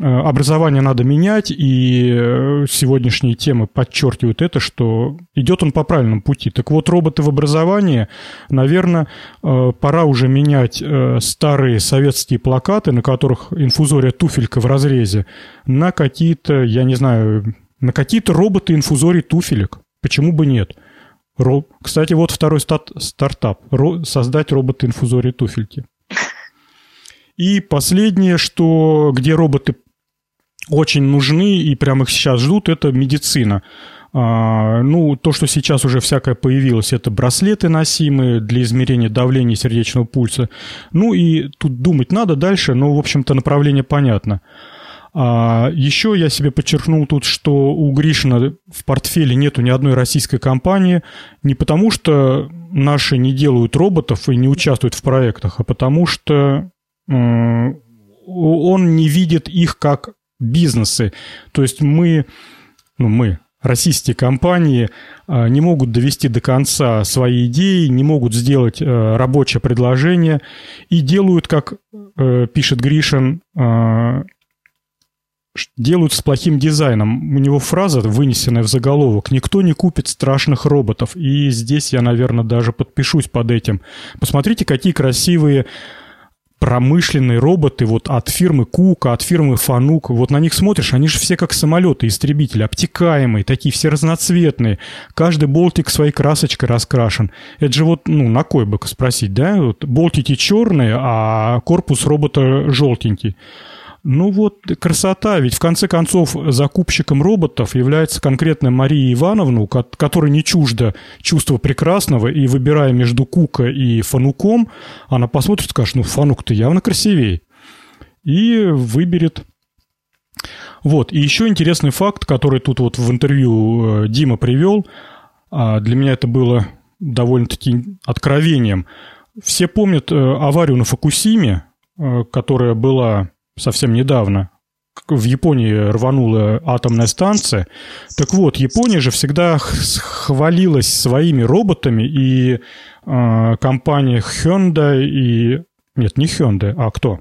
Э, образование надо менять, и э, сегодняшние темы подчеркивают это, что идет он по правильному пути. Так вот, роботы в образовании, наверное, э, пора уже менять старые советские плакаты, на которых инфузория туфелька в разрезе, на какие-то, я не знаю, на какие-то роботы инфузорий туфелек. Почему бы нет? Ро... Кстати, вот второй стат... стартап. Ро... Создать роботы инфузории туфельки. И последнее, что где роботы очень нужны и прямо их сейчас ждут, это медицина. А, ну, то, что сейчас уже всякое появилось, это браслеты носимые для измерения давления сердечного пульса. Ну и тут думать надо дальше, но, в общем-то, направление понятно. А еще я себе подчеркнул тут, что у Гришина в портфеле нету ни одной российской компании, не потому что наши не делают роботов и не участвуют в проектах, а потому что он не видит их как бизнесы. То есть мы, ну мы, российские компании а, не могут довести до конца свои идеи, не могут сделать э, рабочее предложение и делают, как э, пишет Гришин, а, делают с плохим дизайном. У него фраза, вынесенная в заголовок, «Никто не купит страшных роботов». И здесь я, наверное, даже подпишусь под этим. Посмотрите, какие красивые промышленные роботы вот от фирмы Кука, от фирмы Фанук. Вот на них смотришь, они же все как самолеты, истребители, обтекаемые, такие все разноцветные. Каждый болтик своей красочкой раскрашен. Это же вот, ну, на кой бы спросить, да? Вот болтики черные, а корпус робота желтенький. Ну вот красота, ведь в конце концов закупщиком роботов является конкретно Мария Ивановна, которой не чуждо чувство прекрасного, и выбирая между Кука и Фануком, она посмотрит и скажет, ну Фанук-то явно красивее, и выберет. Вот, и еще интересный факт, который тут вот в интервью э, Дима привел, а, для меня это было довольно-таки откровением. Все помнят э, аварию на Фокусиме, э, которая была совсем недавно, в Японии рванула атомная станция. Так вот, Япония же всегда хвалилась своими роботами, и э, компания Hyundai и... Нет, не Hyundai, а кто?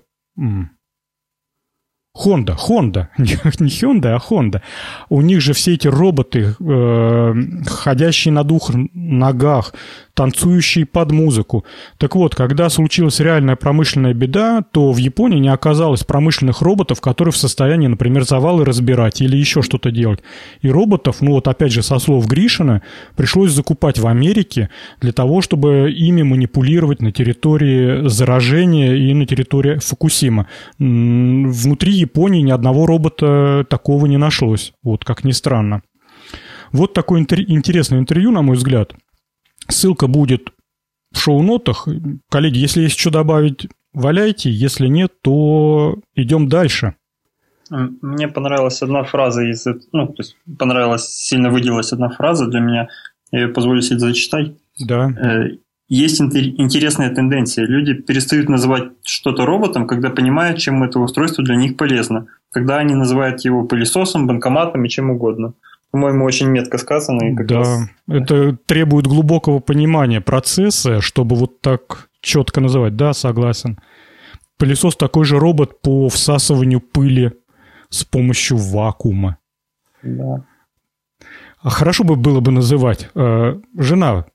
Honda, Honda, не Hyundai, а Honda. У них же все эти роботы, э, ходящие на двух ногах, танцующие под музыку. Так вот, когда случилась реальная промышленная беда, то в Японии не оказалось промышленных роботов, которые в состоянии, например, завалы разбирать или еще что-то делать. И роботов, ну вот опять же со слов Гришина, пришлось закупать в Америке для того, чтобы ими манипулировать на территории заражения и на территории Фукусима. Внутри Японии ни одного робота такого не нашлось, вот как ни странно. Вот такое интересное интервью, на мой взгляд. Ссылка будет в шоу-нотах. Коллеги, если есть что добавить, валяйте. Если нет, то идем дальше. Мне понравилась одна фраза из... Ну, то есть понравилась, сильно выделилась одна фраза для меня. Я ее позволю себе зачитать. Да. Есть интересная тенденция. Люди перестают называть что-то роботом, когда понимают, чем это устройство для них полезно. Когда они называют его пылесосом, банкоматом и чем угодно по-моему, очень метко сказано. И как да, раз... это требует глубокого понимания процесса, чтобы вот так четко называть. Да, согласен. Пылесос такой же робот по всасыванию пыли с помощью вакуума. Да. А хорошо бы было бы называть. Э, жена,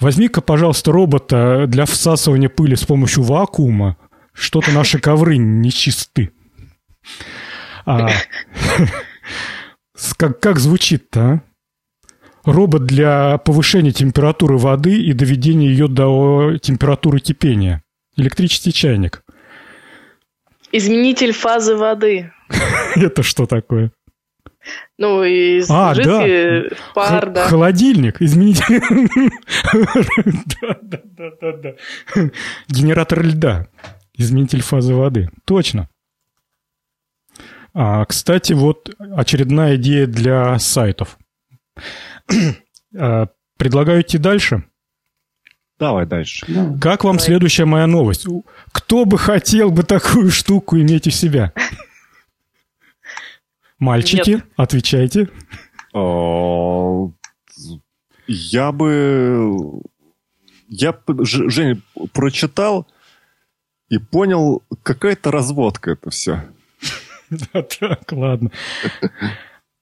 возьми-ка, пожалуйста, робота для всасывания пыли с помощью вакуума. Что-то наши ковры нечисты. А, Как, как звучит-то, а? Робот для повышения температуры воды и доведения ее до температуры кипения. Электрический чайник. Изменитель фазы воды. Это что такое? Ну, из а, да. пар, да. Холодильник, изменитель. Да, да, да, да, да. Генератор льда. Изменитель фазы воды. Точно. А, кстати, вот очередная идея для сайтов. А, предлагаю идти дальше. Давай дальше. Как вам Давай. следующая моя новость? Кто бы хотел бы такую штуку иметь у себя? Мальчики, Нет. отвечайте. А, я бы... Я, Женя, прочитал и понял, какая-то разводка это все. Так, ладно.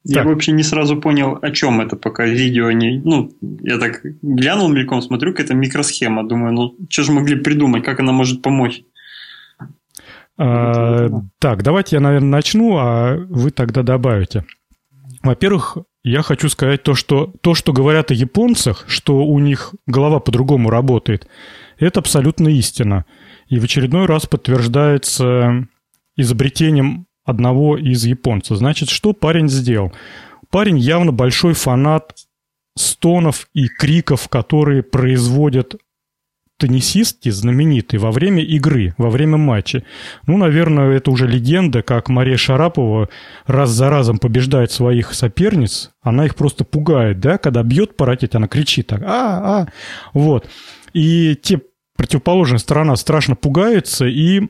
Я так. вообще не сразу понял, о чем это, пока видео не... Ну, я так глянул мельком, смотрю, какая-то микросхема. Думаю, ну, что же могли придумать, как она может помочь? А, так, давайте я, наверное, начну, а вы тогда добавите. Во-первых, я хочу сказать то, что то, что говорят о японцах, что у них голова по-другому работает, это абсолютно истина. И в очередной раз подтверждается изобретением одного из японцев. Значит, что парень сделал? Парень явно большой фанат стонов и криков, которые производят теннисистки знаменитые во время игры, во время матча. Ну, наверное, это уже легенда, как Мария Шарапова раз за разом побеждает своих соперниц. Она их просто пугает, да? Когда бьет по ракете, она кричит так, а, а, вот. И те противоположная сторона страшно пугается и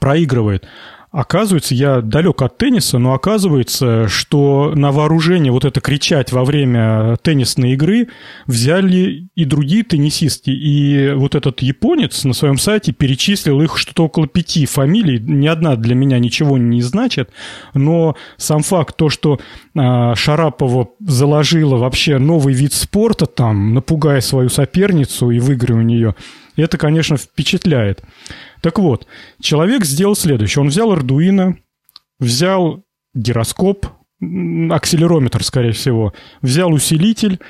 проигрывает. Оказывается, я далек от тенниса, но оказывается, что на вооружение вот это кричать во время теннисной игры взяли и другие теннисисты. И вот этот японец на своем сайте перечислил их что-то около пяти фамилий. Ни одна для меня ничего не значит. Но сам факт, то, что э, Шарапова заложила вообще новый вид спорта там, напугая свою соперницу и выиграя у нее, это, конечно, впечатляет. Так вот, человек сделал следующее. Он взял Arduino, взял гироскоп, акселерометр, скорее всего, взял усилитель,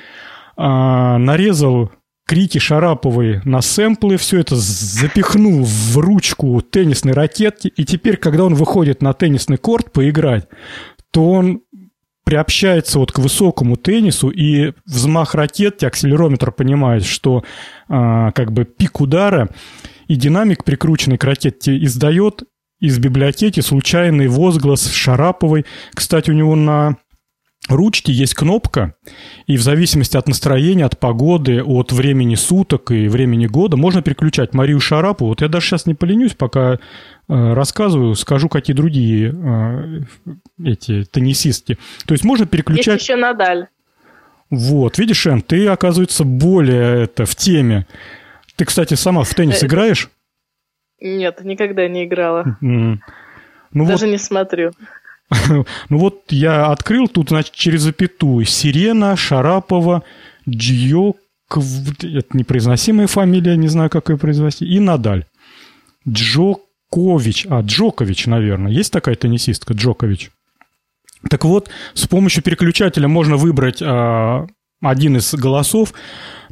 а, нарезал крики Шараповой на сэмплы, все это запихнул в ручку теннисной ракетки, и теперь, когда он выходит на теннисный корт поиграть, то он приобщается вот к высокому теннису, и взмах ракетки, акселерометр понимает, что а, как бы пик удара и динамик, прикрученный к ракете, издает из библиотеки случайный возглас Шараповой. Кстати, у него на ручке есть кнопка, и в зависимости от настроения, от погоды, от времени суток и времени года можно переключать Марию Шарапову. Вот я даже сейчас не поленюсь, пока э, рассказываю, скажу, какие другие э, эти теннисистки. То есть можно переключать... Есть еще Надаль. Вот, видишь, Эм, ты, оказывается, более это в теме. Ты, кстати, сама в теннис э, играешь? Нет, никогда не играла. Ну Даже вот, не смотрю. ну вот я открыл тут, значит, через запятую. Сирена, Шарапова, Джиок... Это непроизносимая фамилия, не знаю, как ее произносить. И Надаль. Джокович. А, Джокович, наверное. Есть такая теннисистка, Джокович? Так вот, с помощью переключателя можно выбрать а, один из голосов,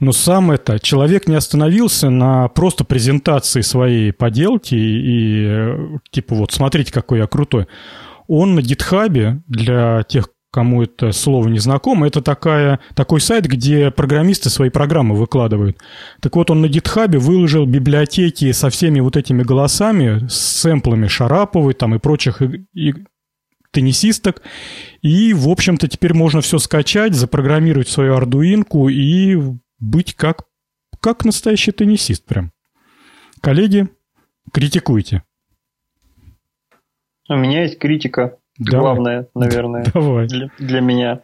но сам это человек не остановился на просто презентации своей поделки и, и типа вот смотрите, какой я крутой. Он на гитхабе для тех, кому это слово не знакомо, это такая, такой сайт, где программисты свои программы выкладывают. Так вот, он на гитхабе выложил библиотеки со всеми вот этими голосами, с сэмплами Шараповой там и прочих и, и теннисисток. И, в общем-то, теперь можно все скачать, запрограммировать свою ардуинку и быть как, как настоящий теннисист прям. Коллеги, критикуйте. У меня есть критика, Давай. главная, наверное, Давай. Для, для меня.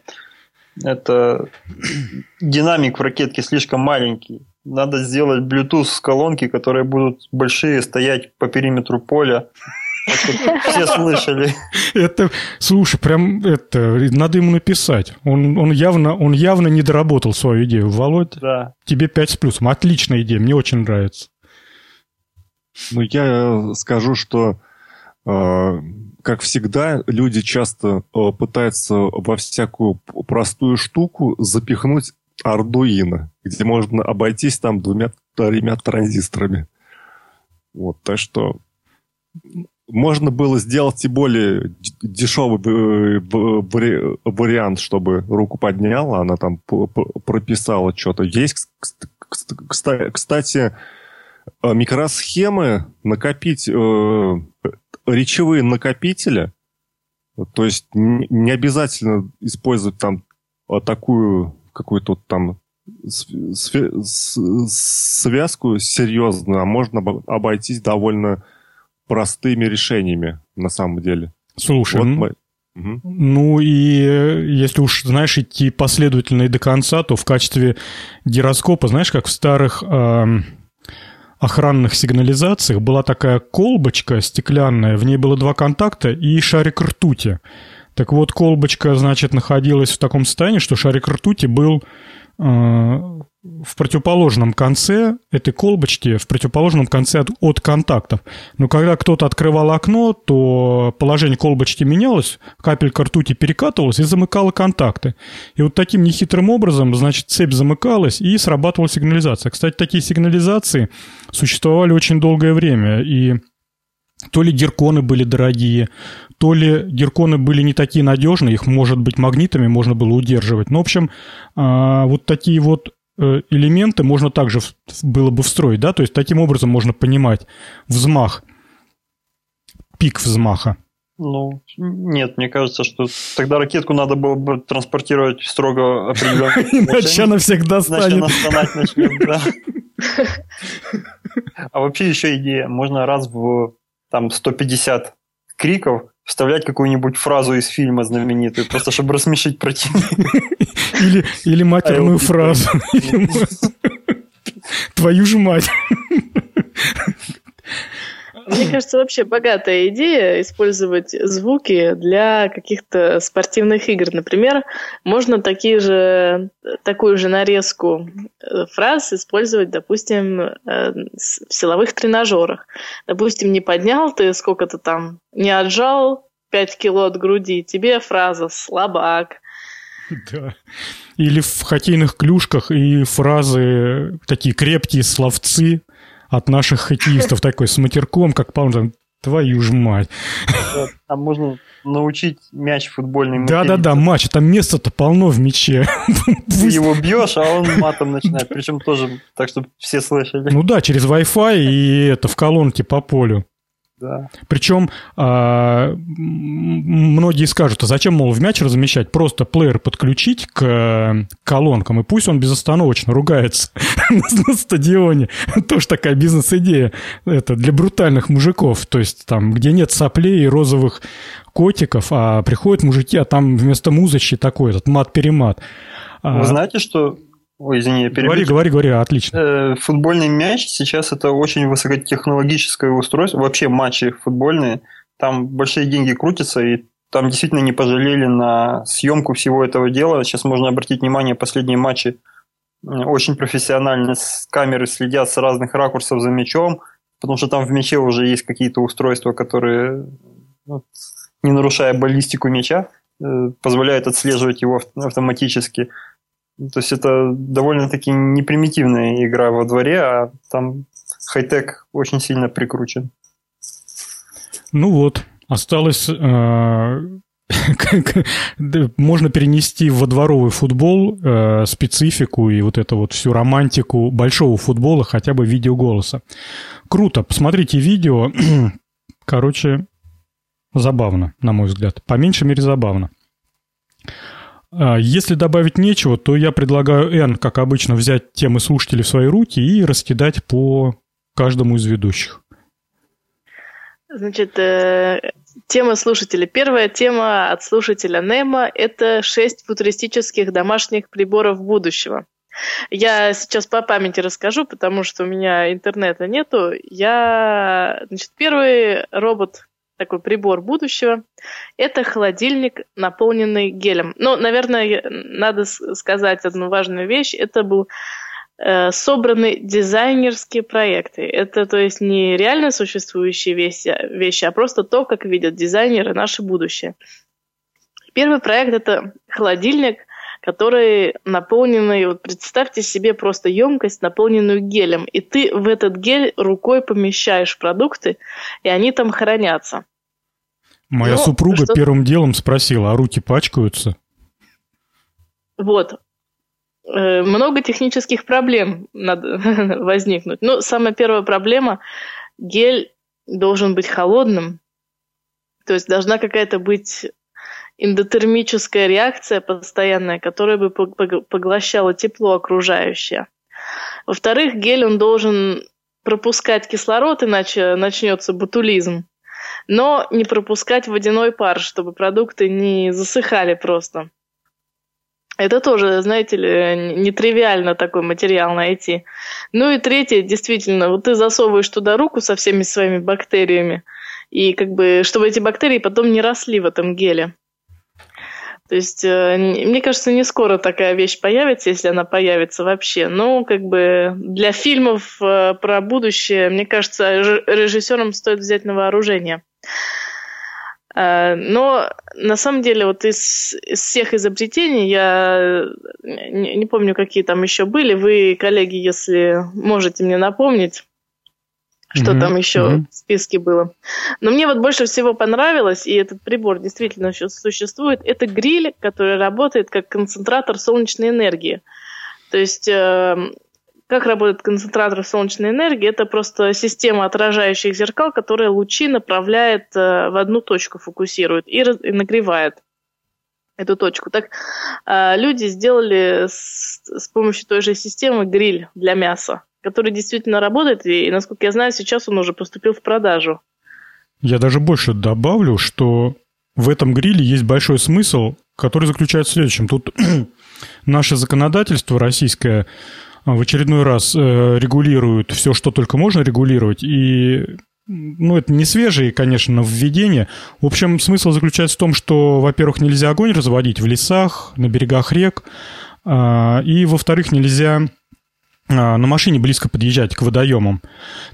Это динамик в ракетке слишком маленький. Надо сделать Bluetooth с колонки, которые будут большие, стоять по периметру поля. Все слышали. Это, слушай, прям это, надо ему написать. Он, он, явно, он явно не доработал свою идею. Володь, да. тебе 5 с плюсом. Отличная идея, мне очень нравится. Ну, я скажу, что э, как всегда, люди часто э, пытаются во всякую простую штуку запихнуть Arduino, где можно обойтись там двумя-тремя транзисторами. Вот, так что можно было сделать и более дешевый вариант, чтобы руку подняла, она там прописала что-то. Есть, кстати, э, микросхемы накопить э, речевые накопители, то есть не обязательно использовать там такую какую-то там связку серьезную, а можно обойтись довольно простыми решениями на самом деле. Слушай, вот мы... Угу. Ну и э, если уж, знаешь, идти последовательно и до конца, то в качестве гироскопа, знаешь, как в старых э, охранных сигнализациях была такая колбочка стеклянная, в ней было два контакта и шарик ртути. Так вот, колбочка, значит, находилась в таком состоянии, что шарик ртути был э, в противоположном конце этой колбочки, в противоположном конце от, от контактов. Но когда кто-то открывал окно, то положение колбочки менялось, капелька ртути перекатывалась и замыкала контакты. И вот таким нехитрым образом, значит, цепь замыкалась и срабатывала сигнализация. Кстати, такие сигнализации существовали очень долгое время, и то ли герконы были дорогие, то ли герконы были не такие надежные, их, может быть, магнитами можно было удерживать. Ну, в общем, а, вот такие вот элементы можно также было бы встроить, да, то есть таким образом можно понимать взмах, пик взмаха. Ну, нет, мне кажется, что тогда ракетку надо было бы транспортировать строго определенно. Иначе она всегда станет. А вообще еще идея. Можно раз в там 150 криков вставлять какую-нибудь фразу из фильма знаменитую, просто чтобы рассмешить противника. Или, или матерную фразу. Твою же мать. Мне кажется, вообще богатая идея использовать звуки для каких-то спортивных игр. Например, можно такие же, такую же нарезку э, фраз использовать, допустим, э, в силовых тренажерах. Допустим, не поднял ты сколько-то там, не отжал 5 кило от груди, тебе фраза «слабак», да. Или в хоккейных клюшках и фразы, такие крепкие словцы, от наших хоккеистов такой с матерком, как там, твою ж мать. Там можно научить мяч футбольный Да-да-да, матч, там места-то полно в мяче. Ты его бьешь, а он матом начинает, причем тоже так, чтобы все слышали. Ну да, через Wi-Fi и это в колонке по полю. Да. Причем а, многие скажут, а зачем, мол, в мяч размещать? Просто плеер подключить к колонкам, и пусть он безостановочно ругается на стадионе. Тоже такая бизнес-идея. Это для брутальных мужиков. То есть там, где нет соплей и розовых котиков, а приходят мужики, а там вместо музычи такой этот мат-перемат. Вы знаете, что Ой, извини, я перебью. Говори, говори, говори, отлично. Э, футбольный мяч сейчас это очень высокотехнологическое устройство. Вообще матчи футбольные, там большие деньги крутятся, и там действительно не пожалели на съемку всего этого дела. Сейчас можно обратить внимание, последние матчи очень профессионально с камеры следят с разных ракурсов за мячом, потому что там в мяче уже есть какие-то устройства, которые, ну, не нарушая баллистику мяча, э, позволяют отслеживать его автоматически. То есть это довольно-таки непримитивная игра во дворе, а там хай-тек очень сильно прикручен. Ну вот, осталось... Э, можно перенести во дворовый футбол э, специфику и вот эту вот всю романтику большого футбола хотя бы видеоголоса. Круто, посмотрите видео. Короче, забавно, на мой взгляд. По меньшей мере забавно. А, если добавить нечего, то я предлагаю N, как обычно, взять темы слушателей в свои руки и раскидать по каждому из ведущих. Значит, э, тема слушателя. Первая тема от слушателя Немо – это шесть футуристических домашних приборов будущего. Я сейчас по памяти расскажу, потому что у меня интернета нету. Я, значит, первый робот такой прибор будущего. Это холодильник, наполненный гелем. Ну, наверное, надо сказать одну важную вещь. Это был э, собраны дизайнерские проекты. Это, то есть, не реально существующие вещи, вещи, а просто то, как видят дизайнеры наше будущее. Первый проект – это холодильник, который наполненный, вот представьте себе просто емкость, наполненную гелем, и ты в этот гель рукой помещаешь продукты, и они там хранятся. Моя ну, супруга что... первым делом спросила, а руки пачкаются? Вот. Э, много технических проблем надо возникнуть. Ну, самая первая проблема – гель должен быть холодным, то есть должна какая-то быть эндотермическая реакция постоянная, которая бы поглощала тепло окружающее. Во-вторых, гель он должен пропускать кислород, иначе начнется ботулизм. Но не пропускать водяной пар, чтобы продукты не засыхали просто. Это тоже, знаете ли, нетривиально такой материал найти. Ну и третье, действительно, вот ты засовываешь туда руку со всеми своими бактериями, и как бы, чтобы эти бактерии потом не росли в этом геле. То есть, э, мне кажется, не скоро такая вещь появится, если она появится вообще. Но как бы для фильмов э, про будущее, мне кажется, режиссерам стоит взять на вооружение. Э, но на самом деле вот из, из всех изобретений, я не, не помню, какие там еще были, вы, коллеги, если можете мне напомнить, что Мгм, там еще мгм. в списке было. Но мне вот больше всего понравилось, и этот прибор действительно еще существует, это гриль, который работает как концентратор солнечной энергии. То есть, э, как работает концентратор солнечной энергии? Это просто система отражающих зеркал, которая лучи направляет э, в одну точку, фокусирует и, раз- и нагревает эту точку. Так э, люди сделали с, с помощью той же системы гриль для мяса, который действительно работает, и, насколько я знаю, сейчас он уже поступил в продажу. Я даже больше добавлю, что в этом гриле есть большой смысл, который заключается в следующем. Тут наше законодательство российское а, в очередной раз э, регулирует все, что только можно регулировать, и ну, это не свежие, конечно, нововведения. В общем, смысл заключается в том, что, во-первых, нельзя огонь разводить в лесах, на берегах рек, а, и, во-вторых, нельзя на машине близко подъезжать к водоемам.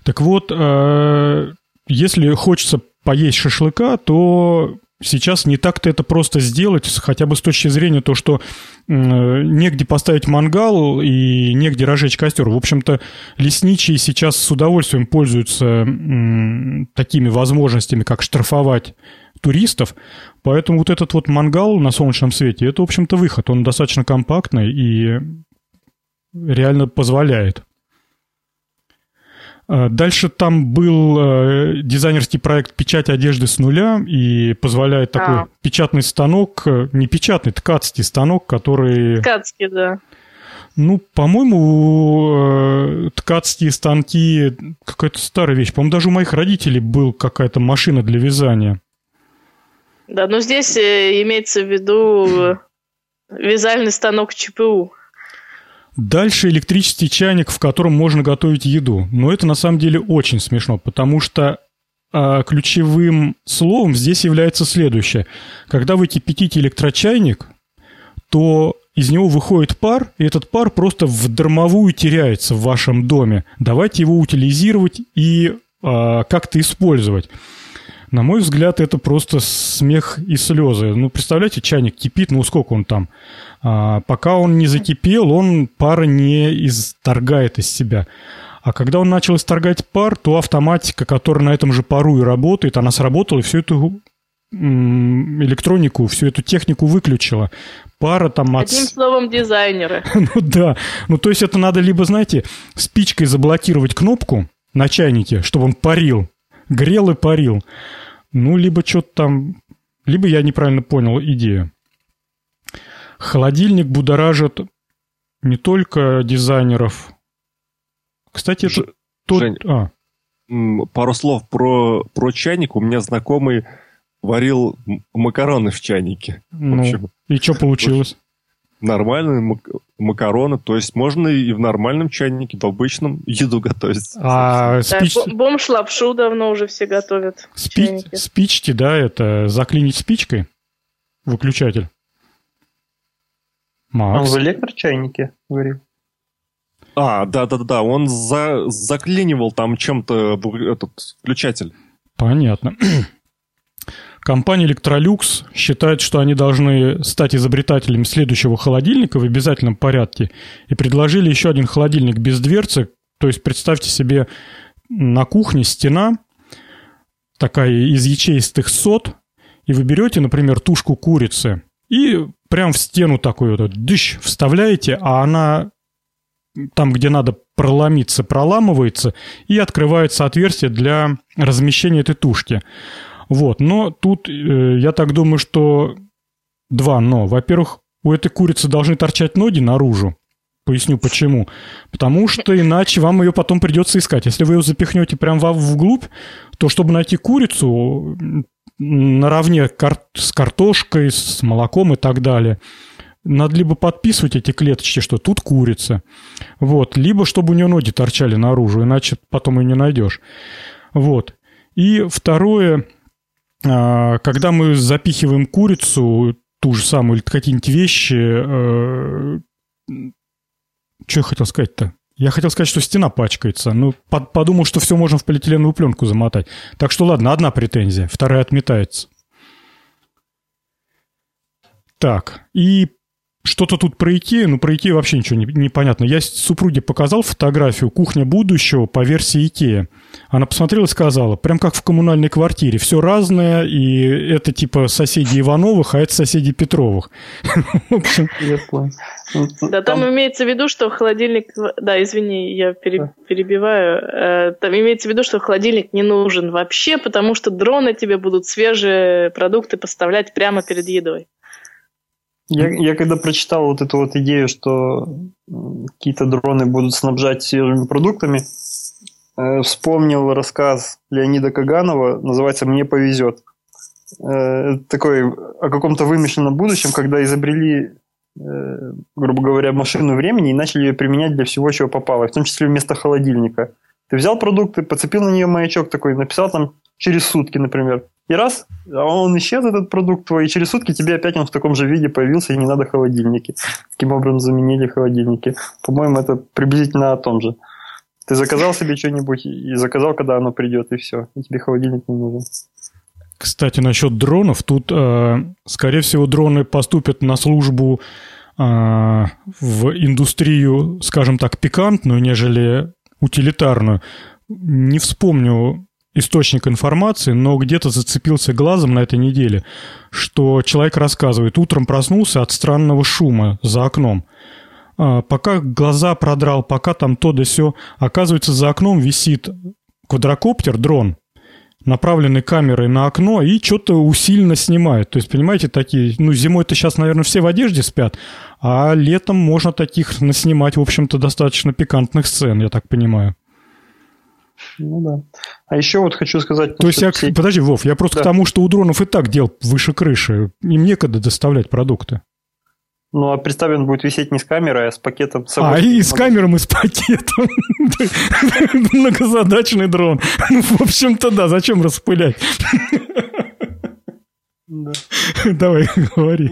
Так вот, э, если хочется поесть шашлыка, то сейчас не так-то это просто сделать, хотя бы с точки зрения то, что м, негде поставить мангал и негде разжечь костер. В общем-то, лесничие сейчас с удовольствием пользуются такими возможностями, как штрафовать туристов. Поэтому вот этот вот мангал на солнечном свете, это, в общем-то, выход. Он достаточно компактный и реально позволяет. А, Дальше там был э, дизайнерский проект «Печать одежды с нуля» и позволяет такой А. печатный станок, э, не печатный, ткацкий станок, который, Ткацкий, да. ну, по-моему, э, ткацкие станки какая-то старая вещь. По-моему, даже у моих родителей был какая-то машина для вязания. Да, но здесь э, имеется в виду вязальный станок ЧПУ. Дальше электрический чайник, в котором можно готовить еду. Но это на самом деле очень смешно, потому что а, ключевым словом здесь является следующее. Когда вы кипятите электрочайник, то из него выходит пар, и этот пар просто в дармовую теряется в вашем доме. Давайте его утилизировать и а, как-то использовать. На мой взгляд, это просто смех и слезы. Ну, представляете, чайник кипит, ну сколько он там? А, пока он не закипел, он пара не исторгает из себя. А когда он начал исторгать пар, то автоматика, которая на этом же пару и работает, она сработала и всю эту электронику, всю эту технику выключила. Пара там от... Одним словом, дизайнеры. Ну да. Ну то есть это надо либо, знаете, спичкой заблокировать кнопку на чайнике, чтобы он парил, грел и парил. Ну, либо что-то там... Либо я неправильно понял идею. Холодильник будоражит не только дизайнеров. Кстати, это Ж- тот... Жень, А, Пару слов про, про чайник. У меня знакомый варил макароны в чайнике. В ну, общем, и что получилось? Нормальные мак- макароны. То есть можно и в нормальном чайнике, в обычном еду готовить. А Да, спич... бо- бомж лапшу давно уже все готовят. в спи- чайнике. спички, да, это заклинить спичкой? Выключатель. Он Макс? в электрочайнике говорил. А, да-да-да, он за, заклинивал там чем-то этот включатель. Понятно. Компания Electrolux считает, что они должны стать изобретателями следующего холодильника в обязательном порядке и предложили еще один холодильник без дверцы. То есть представьте себе на кухне стена, такая из ячеистых сот, и вы берете, например, тушку курицы и прям в стену такую вот дыщ вставляете, а она там, где надо проломиться, проламывается, и открывается отверстие для размещения этой тушки. Вот, но тут э, я так думаю, что два но. Во-первых, у этой курицы должны торчать ноги наружу. Поясню почему. Потому что иначе вам ее потом придется искать. Если вы ее запихнете прям вглубь, то чтобы найти курицу наравне с картошкой, с молоком и так далее, надо либо подписывать эти клеточки, что тут курица, вот, либо чтобы у нее ноги торчали наружу, иначе потом ее не найдешь. Вот. И второе, когда мы запихиваем курицу, ту же самую, или какие-нибудь вещи, что я хотел сказать-то? Я хотел сказать, что стена пачкается. Ну, под- подумал, что все можно в полиэтиленовую пленку замотать. Так что ладно, одна претензия, вторая отметается. Так, и что-то тут про Икею, ну про Икею вообще ничего не, не понятно. Я супруге показал фотографию «Кухня будущего» по версии Икея. Она посмотрела и сказала, прям как в коммунальной квартире, все разное, и это типа соседи Ивановых, а это соседи Петровых. Да, там имеется в виду, что холодильник... Да, извини, я перебиваю. Э, там имеется в виду, что холодильник не нужен вообще, потому что дроны тебе будут свежие продукты поставлять прямо перед едой. Я, я когда прочитал вот эту вот идею, что какие-то дроны будут снабжать свежими продуктами, э, вспомнил рассказ Леонида Каганова, называется «Мне повезет». Э, такой о каком-то вымышленном будущем, когда изобрели, э, грубо говоря, машину времени и начали ее применять для всего, чего попало, в том числе вместо холодильника. Ты взял продукты, подцепил на нее маячок такой, написал там через сутки, например. И раз, а он исчез, этот продукт твой, и через сутки тебе опять он в таком же виде появился, и не надо холодильники. Таким образом заменили холодильники. По-моему, это приблизительно о том же. Ты заказал себе что-нибудь и заказал, когда оно придет, и все. И тебе холодильник не нужен. Кстати, насчет дронов. Тут, э, скорее всего, дроны поступят на службу э, в индустрию, скажем так, пикантную, нежели утилитарную. Не вспомню источник информации, но где-то зацепился глазом на этой неделе, что человек рассказывает, утром проснулся от странного шума за окном. А, пока глаза продрал, пока там то да сё, оказывается, за окном висит квадрокоптер, дрон, направленный камерой на окно и что-то усиленно снимает. То есть, понимаете, такие, ну, зимой-то сейчас, наверное, все в одежде спят, а летом можно таких наснимать, в общем-то, достаточно пикантных сцен, я так понимаю. Ну да. А еще вот хочу сказать... То есть, я, все... подожди, Вов, я просто да. к тому, что у дронов и так дел выше крыши. Им некогда доставлять продукты. Ну, а представь, он будет висеть не с камерой, а с пакетом с собой. А, и с камером, и с пакетом. Многозадачный дрон. Ну, в общем-то, да, зачем распылять? Давай, говори.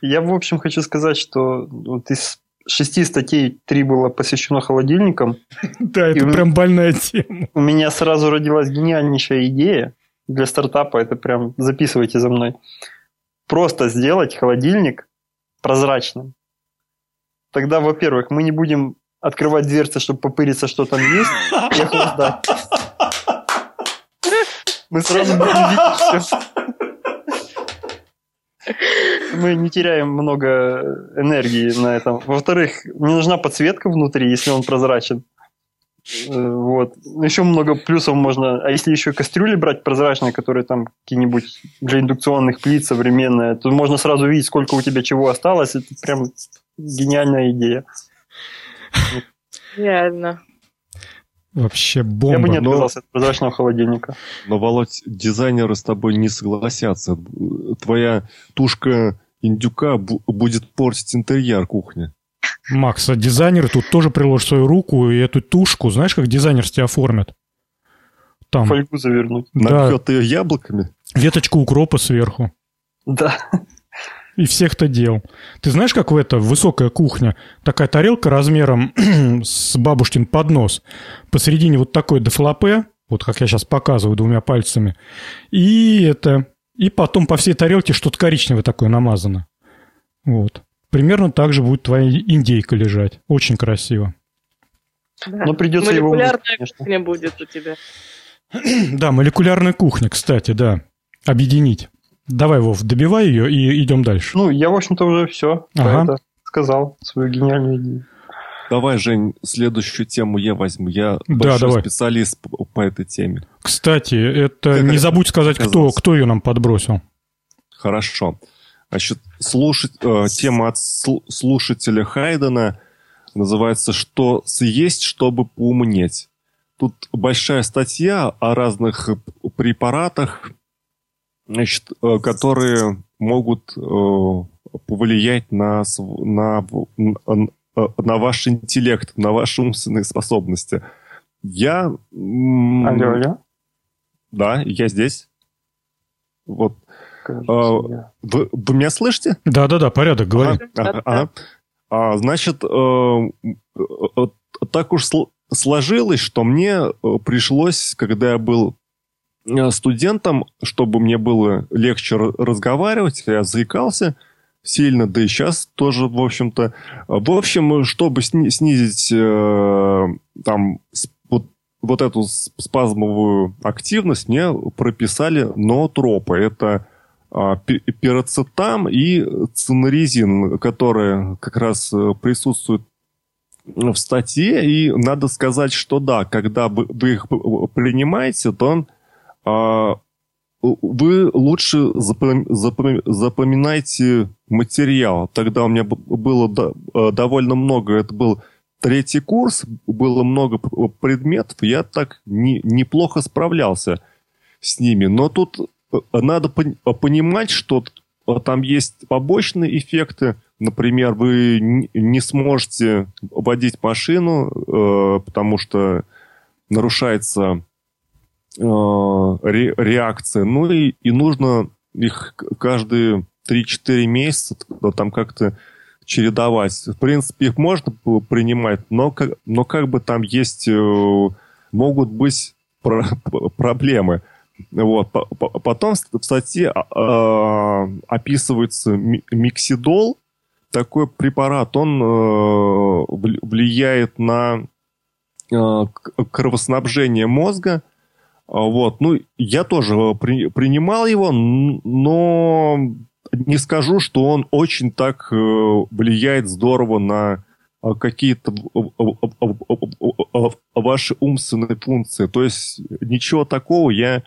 Я, в общем, хочу сказать, что вот из шести статей три было посвящено холодильникам. Да, это прям больная тема. У меня сразу родилась гениальнейшая идея для стартапа. Это прям записывайте за мной. Просто сделать холодильник прозрачным. Тогда, во-первых, мы не будем открывать дверцы, чтобы попыриться, что там есть, и охлаждать. Мы сразу будем видеть все мы не теряем много энергии на этом. Во-вторых, не нужна подсветка внутри, если он прозрачен. Э, вот. Еще много плюсов можно. А если еще кастрюли брать прозрачные, которые там какие-нибудь для индукционных плит современные, то можно сразу видеть, сколько у тебя чего осталось. Это прям гениальная идея. Реально. Вообще бомба. Я бы не отказался но, от прозрачного холодильника. Но, Володь, дизайнеры с тобой не согласятся. Твоя тушка индюка будет портить интерьер кухни. Макс, а дизайнеры тут тоже приложат свою руку и эту тушку, знаешь, как дизайнер тебя оформят? Там. Фольгу завернуть. Да. Набьет ее яблоками. Веточку укропа сверху. Да и всех-то дел. Ты знаешь, как в это высокая кухня? Такая тарелка размером с бабушкин поднос. Посередине вот такой дефлопе, вот как я сейчас показываю двумя пальцами. И это... И потом по всей тарелке что-то коричневое такое намазано. Вот. Примерно так же будет твоя индейка лежать. Очень красиво. Да. Но придется его умыть, кухня будет у тебя. Да, молекулярная кухня, кстати, да. Объединить. Давай, Вов, добивай ее и идем дальше. Ну, я, в общем-то, уже все ага. сказал, свою гениальную идею. Давай, Жень, следующую тему я возьму. Я да, большой давай. специалист по, по этой теме. Кстати, это как не забудь сказать, кто, кто ее нам подбросил. Хорошо. Значит, слушать, э, тема от слушателя Хайдена называется «Что съесть, чтобы поумнеть?». Тут большая статья о разных препаратах, значит, э, которые могут э, повлиять на, на, на ваш интеллект, на ваши умственные способности. Я... Алло, алло. Да, я здесь. Вот. Кажется, а, вы, вы меня слышите? Да-да-да, порядок, говори. Ага, ага. А, значит, э, так уж сложилось, что мне пришлось, когда я был Э, студентам, чтобы мне было легче разговаривать, я заикался, сильно, да и сейчас тоже, в общем-то. В общем, чтобы снизить э, там вот, вот эту спазмовую активность, мне прописали ноотропы. Это э, пироцетам и цинорезин, которые как раз э, присутствуют в статье. И надо сказать, что да, когда вы их принимаете, то э, вы лучше запоминайте материал. Тогда у меня было э, довольно много, это был третий курс, было много предметов, я так не, неплохо справлялся с ними. Но тут э, надо понимать, что там есть побочные эффекты. Например, вы не сможете водить машину, э, потому что нарушается э, ре, реакция. Ну и, и нужно их каждые 3-4 месяца там как-то чередовать. В принципе, их можно принимать, но, но как бы там есть, э, могут быть про, проблемы. Вот. Потом в статье э, описывается миксидол, такой препарат, он э, влияет на кровоснабжение мозга. Вот. Ну, я тоже при, принимал его, но не скажу, что он очень так э, влияет здорово на э, какие-то ваши умственные функции. То есть ничего такого я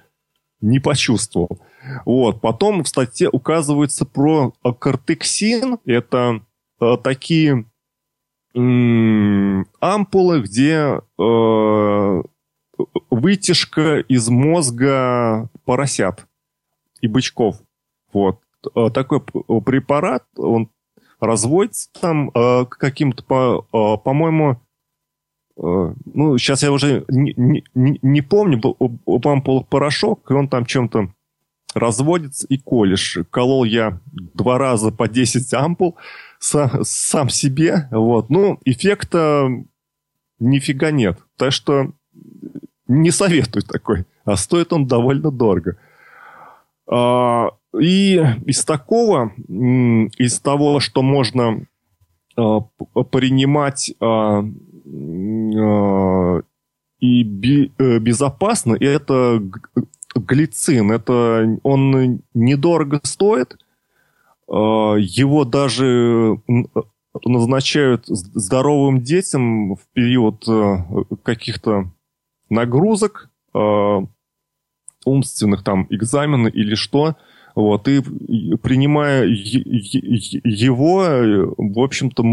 не почувствовал. Вот. Потом в статье указывается про кортексин. Это э, такие ампулы, где э, вытяжка из мозга поросят и бычков. Вот. Э, такой препарат, он разводится там э, каким-то, по, э, по-моему, ну, сейчас я уже не, не, не помню, был порошок, и он там чем-то разводится и колешь. Колол я два раза по 10 ампул сам, сам себе. Вот. Ну, эффекта нифига нет. Так что не советую такой. А стоит он довольно дорого. А, и из такого, из того, что можно а, принимать а, и э, безопасно, это глицин. Это он недорого стоит. Его даже назначают здоровым детям в период э, каких-то нагрузок умственных там экзамены или что. Вот, и принимая его, в общем-то,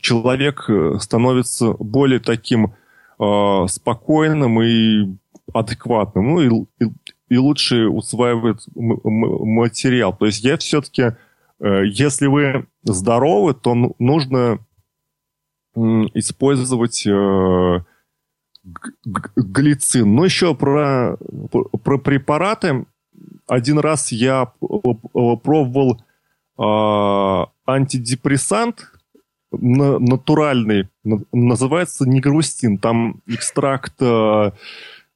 человек становится более таким э, спокойным и адекватным, ну и, и, и лучше усваивает материал. То есть я все-таки, э, если вы здоровы, то нужно э, использовать э, глицин. Но еще про, про препараты. Один раз я пробовал э, антидепрессант натуральный, называется негрустин. Там экстракт э,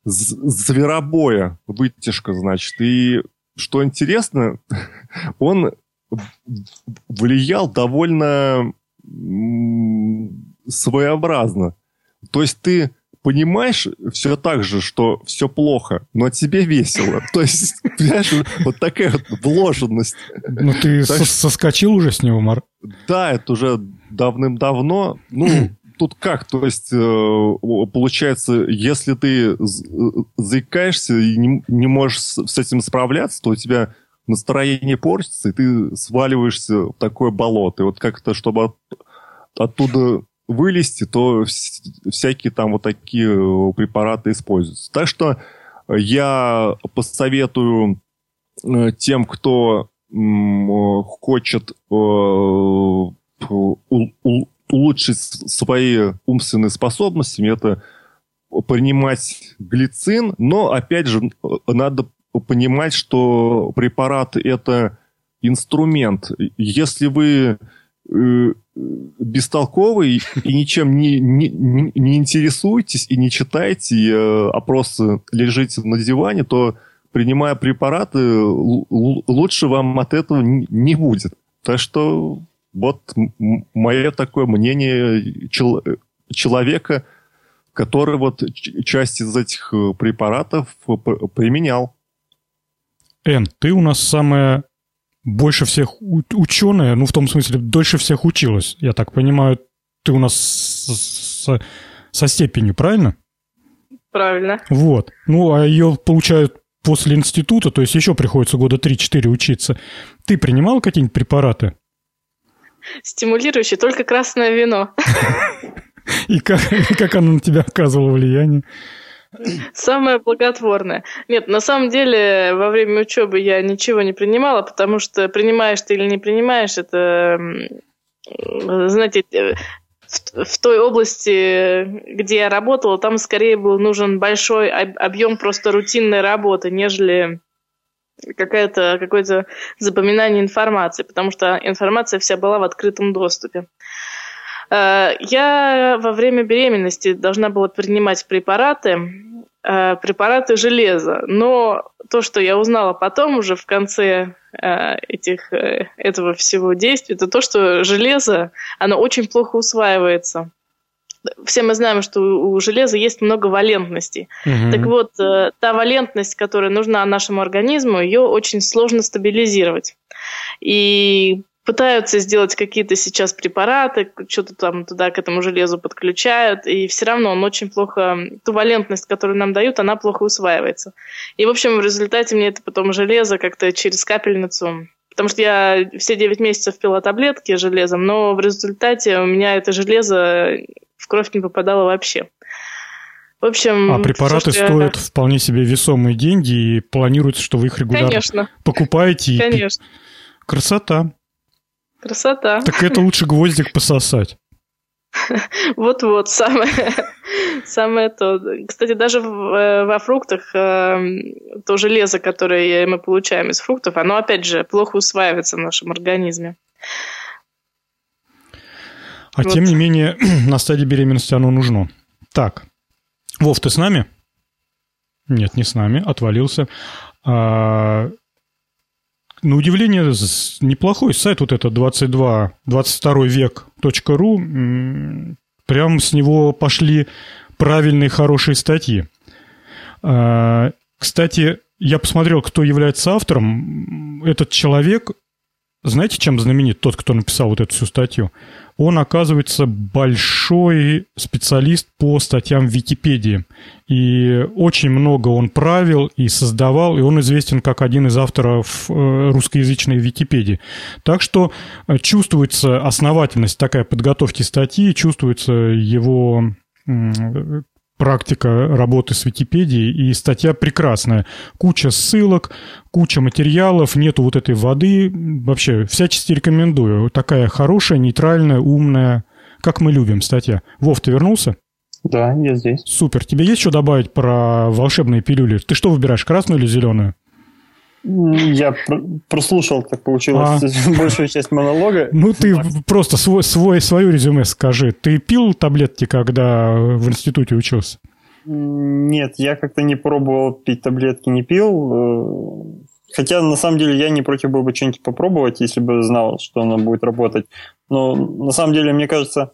зверобоя, вытяжка, значит. И что интересно, он влиял довольно своеобразно. То есть ты понимаешь все так же, что все плохо, но тебе весело. То есть, понимаешь, вот такая вот вложенность. Ну, ты соскочил уже с него, Мар? Да, это уже давным-давно. Ну, тут как? То есть, э, получается, если ты заикаешься и не, можешь с этим справляться, то у тебя настроение портится, и ты сваливаешься в такое болото. И вот как-то, чтобы оттуда вылезти, то всякие там вот такие э, препараты используются. Так что я посоветую э, тем, кто хочет э, улучшить свои умственные способности, это принимать глицин, но, опять же, надо понимать, что препараты – это инструмент. Если вы бестолковый и ничем не, не, не интересуетесь и не читаете, э, а просто лежите на диване, то принимая препараты, лучше вам от этого не будет. Так что вот мое такое мнение чел человека, который вот часть из этих э, препаратов применял. Эн, ты у нас самая больше всех ученая, ну, в том смысле, дольше всех училась. Я так понимаю, ты у нас со, со степенью, правильно? Правильно. Вот. Ну, а ее получают после института, то есть еще приходится года 3-4 учиться. Ты принимал какие-нибудь препараты? Стимулирующие, только красное вино. И как, как оно на тебя оказывало влияние? Самое благотворное. Нет, на самом деле во время учебы я ничего не принимала, потому что принимаешь ты или не принимаешь, это, знаете, в, в той области, где я работала, там скорее был нужен большой объем просто рутинной работы, нежели какое-то какое-то запоминание информации, потому что информация вся была в открытом доступе. Э, я во время беременности должна была принимать препараты, э, препараты железа, но то, что я узнала потом уже в конце э, этих, этого всего действия, это то, что железо, оно очень плохо усваивается все мы знаем, что у железа есть много валентностей. Угу. Так вот, та валентность, которая нужна нашему организму, ее очень сложно стабилизировать. И пытаются сделать какие-то сейчас препараты, что-то там туда к этому железу подключают, и все равно он очень плохо, ту валентность, которую нам дают, она плохо усваивается. И, в общем, в результате мне это потом железо как-то через капельницу Потому что я все 9 месяцев пила таблетки железом, но в результате у меня это железо в кровь не попадало вообще. В общем, а препараты все, стоят я... вполне себе весомые деньги, и планируется, что вы их регулярно Конечно. покупаете. Конечно. И... Красота. Красота. Так это лучше гвоздик пососать. Вот-вот, самое, самое то. Кстати, даже э, во фруктах э, то железо, которое мы получаем из фруктов, оно, опять же, плохо усваивается в нашем организме. А вот. тем не менее, на стадии беременности оно нужно. Так, Вов, ты с нами? Нет, не с нами, отвалился. А, на удивление, неплохой сайт вот это 22, 22 век.ру. Прям с него пошли правильные, хорошие статьи. А, кстати, я посмотрел, кто является автором. Этот человек, знаете, чем знаменит тот, кто написал вот эту всю статью? он оказывается большой специалист по статьям в Википедии. И очень много он правил и создавал, и он известен как один из авторов э, русскоязычной Википедии. Так что э, чувствуется основательность такая подготовки статьи, чувствуется его практика работы с Википедией, и статья прекрасная. Куча ссылок, куча материалов, нету вот этой воды. Вообще, всячески рекомендую. Такая хорошая, нейтральная, умная, как мы любим статья. Вов, ты вернулся? Да, я здесь. Супер. Тебе есть что добавить про волшебные пилюли? Ты что выбираешь, красную или зеленую? Я прослушал, так получилось, а. большую часть монолога. Ну, ты просто свой, свой, свое резюме скажи. Ты пил таблетки, когда в институте учился? Нет, я как-то не пробовал пить таблетки, не пил. Хотя, на самом деле, я не против был бы что-нибудь попробовать, если бы знал, что оно будет работать. Но, на самом деле, мне кажется,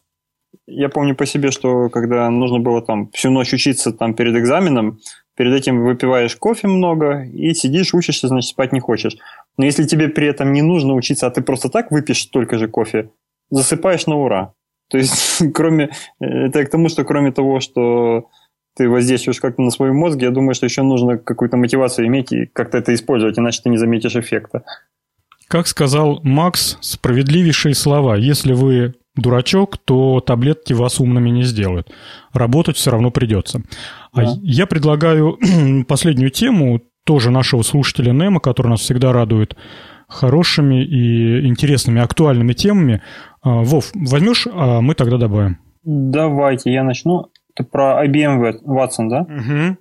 я помню по себе, что когда нужно было там всю ночь учиться там перед экзаменом, перед этим выпиваешь кофе много и сидишь, учишься, значит, спать не хочешь. Но если тебе при этом не нужно учиться, а ты просто так выпьешь столько же кофе, засыпаешь на ура. То есть, кроме, это к тому, что кроме того, что ты воздействуешь как-то на свой мозг, я думаю, что еще нужно какую-то мотивацию иметь и как-то это использовать, иначе ты не заметишь эффекта. Как сказал Макс, справедливейшие слова. Если вы дурачок, то таблетки вас умными не сделают. Работать все равно придется. А да. я предлагаю последнюю тему тоже нашего слушателя Нема, который нас всегда радует хорошими и интересными, актуальными темами. А, Вов, возьмешь, а мы тогда добавим. Давайте, я начну. Это про IBM Watson, да? Угу.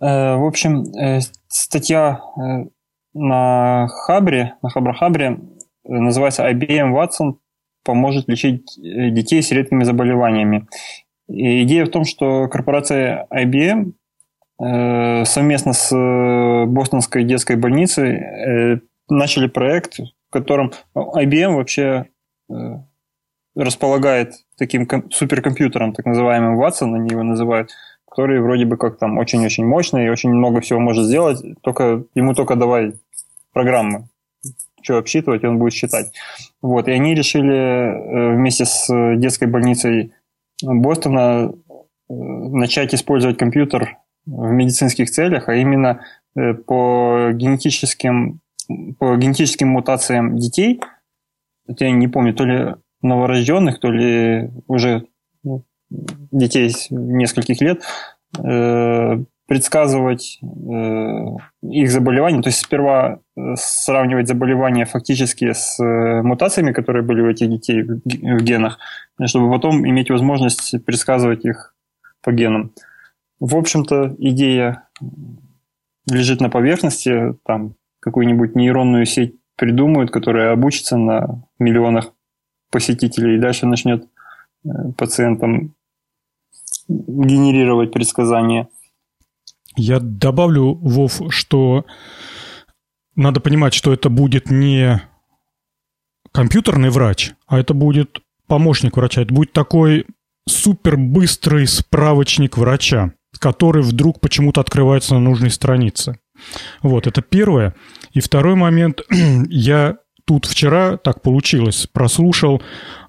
в общем, э, статья э, на Хабре, на Хабра-Хабре называется IBM Watson поможет лечить э, детей с редкими заболеваниями. И идея в том, что корпорация IBM э, совместно с э, Бостонской детской больницей начали проект в котором IBM вообще располагает таким суперкомпьютером, так называемым Watson, они его называют, который вроде бы как там очень-очень мощный и очень много всего может сделать, только ему только давай программы, что обсчитывать, он будет считать. Вот, и они решили э, вместе с детской больницей Бостона э, начать использовать компьютер в медицинских целях, а именно э, по генетическим, по генетическим мутациям детей, я не помню, то ли новорожденных, то ли уже ну, детей нескольких лет, э, предсказывать э, их заболевания, то есть сперва э, сравнивать заболевания фактически с мутациями, которые были у этих детей в генах, чтобы потом иметь возможность предсказывать их по генам. В общем-то, идея лежит на поверхности, там какую-нибудь нейронную сеть придумают, которая обучится на миллионах посетителей и дальше начнет э, пациентам генерировать предсказания. Я добавлю, Вов, что надо понимать, что это будет не компьютерный врач, а это будет помощник врача. Это будет такой супер быстрый справочник врача, который вдруг почему-то открывается на нужной странице. Вот, это первое. И второй момент. Я тут вчера так получилось, прослушал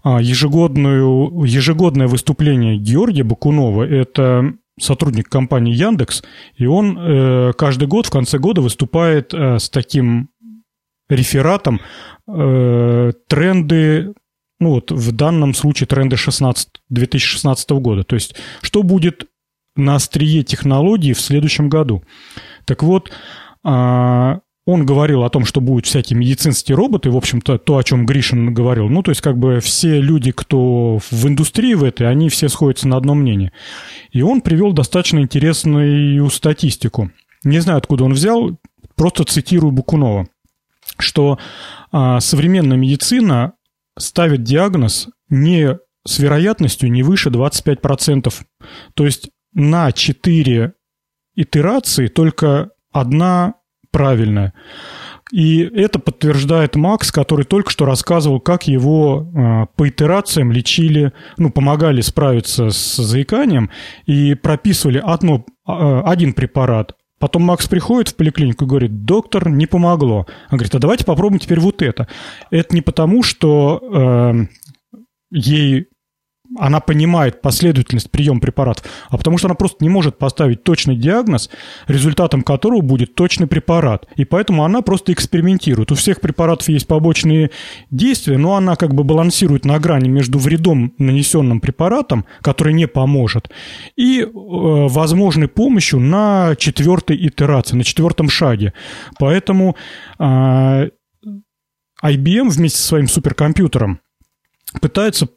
а, ежегодную, ежегодное выступление Георгия Бакунова. Это сотрудник компании Яндекс, и он э, каждый год в конце года выступает э, с таким рефератом э, тренды, ну вот в данном случае тренды 16, 2016 года. То есть что будет на острие технологий в следующем году. Так вот, а, он говорил о том, что будут всякие медицинские роботы, в общем-то, то, о чем Гришин говорил. Ну, то есть, как бы все люди, кто в индустрии в этой, они все сходятся на одном мнении. И он привел достаточно интересную статистику. Не знаю, откуда он взял, просто цитирую Букунова, что а, современная медицина ставит диагноз не с вероятностью не выше 25%. То есть на 4 итерации только одна правильная. И это подтверждает Макс, который только что рассказывал, как его э, по итерациям лечили, ну, помогали справиться с заиканием и прописывали одно, э, один препарат. Потом Макс приходит в поликлинику и говорит, доктор, не помогло. Он говорит, а давайте попробуем теперь вот это. Это не потому, что э, ей она понимает последовательность приема препаратов, а потому что она просто не может поставить точный диагноз, результатом которого будет точный препарат. И поэтому она просто экспериментирует. У всех препаратов есть побочные действия, но она как бы балансирует на грани между вредом, нанесенным препаратом, который не поможет, и э, возможной помощью на четвертой итерации, на четвертом шаге. Поэтому э, IBM вместе со своим суперкомпьютером пытается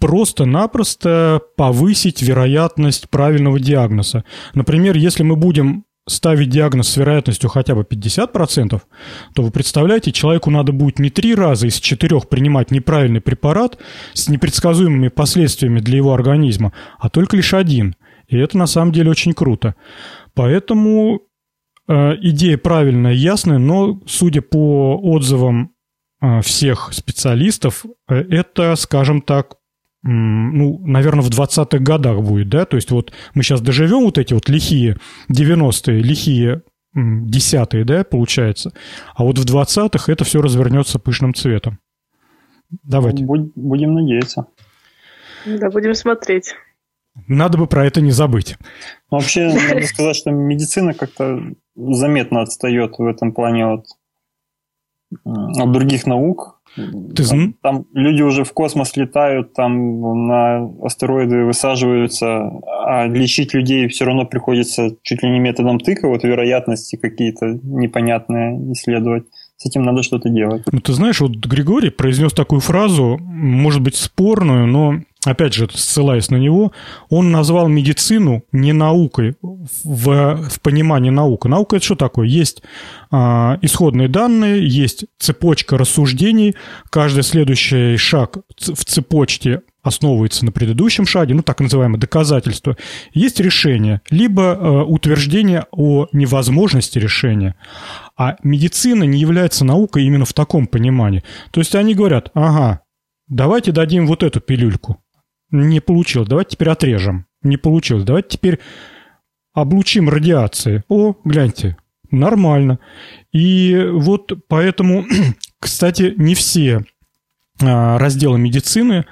просто-напросто повысить вероятность правильного диагноза. Например, если мы будем ставить диагноз с вероятностью хотя бы 50%, то вы представляете, человеку надо будет не три раза из четырех принимать неправильный препарат с непредсказуемыми последствиями для его организма, а только лишь один. И это на самом деле очень круто. Поэтому э, идея правильная, ясная, но, судя по отзывам э, всех специалистов, э, это, скажем так, ну, наверное, в 20-х годах будет, да, то есть вот мы сейчас доживем вот эти вот лихие 90-е, лихие 10-е, да, получается, а вот в 20-х это все развернется пышным цветом. Давайте. Будем надеяться. Да, будем смотреть. Надо бы про это не забыть. Вообще, надо сказать, что медицина как-то заметно отстает в этом плане от, от других наук. Ты там, там люди уже в космос летают, там на астероиды высаживаются, а лечить людей все равно приходится чуть ли не методом тыка, вот вероятности какие-то непонятные исследовать. С этим надо что-то делать. Ну, ты знаешь, вот Григорий произнес такую фразу, может быть, спорную, но опять же, ссылаясь на него, он назвал медицину не наукой в, в понимании наука. Наука это что такое? Есть а, исходные данные, есть цепочка рассуждений, каждый следующий шаг в цепочке основывается на предыдущем шаге, ну, так называемое доказательство, есть решение, либо э, утверждение о невозможности решения. А медицина не является наукой именно в таком понимании. То есть они говорят, ага, давайте дадим вот эту пилюльку. Не получилось, давайте теперь отрежем. Не получилось, давайте теперь облучим радиацией. О, гляньте, нормально. И вот поэтому, кстати, не все а, разделы медицины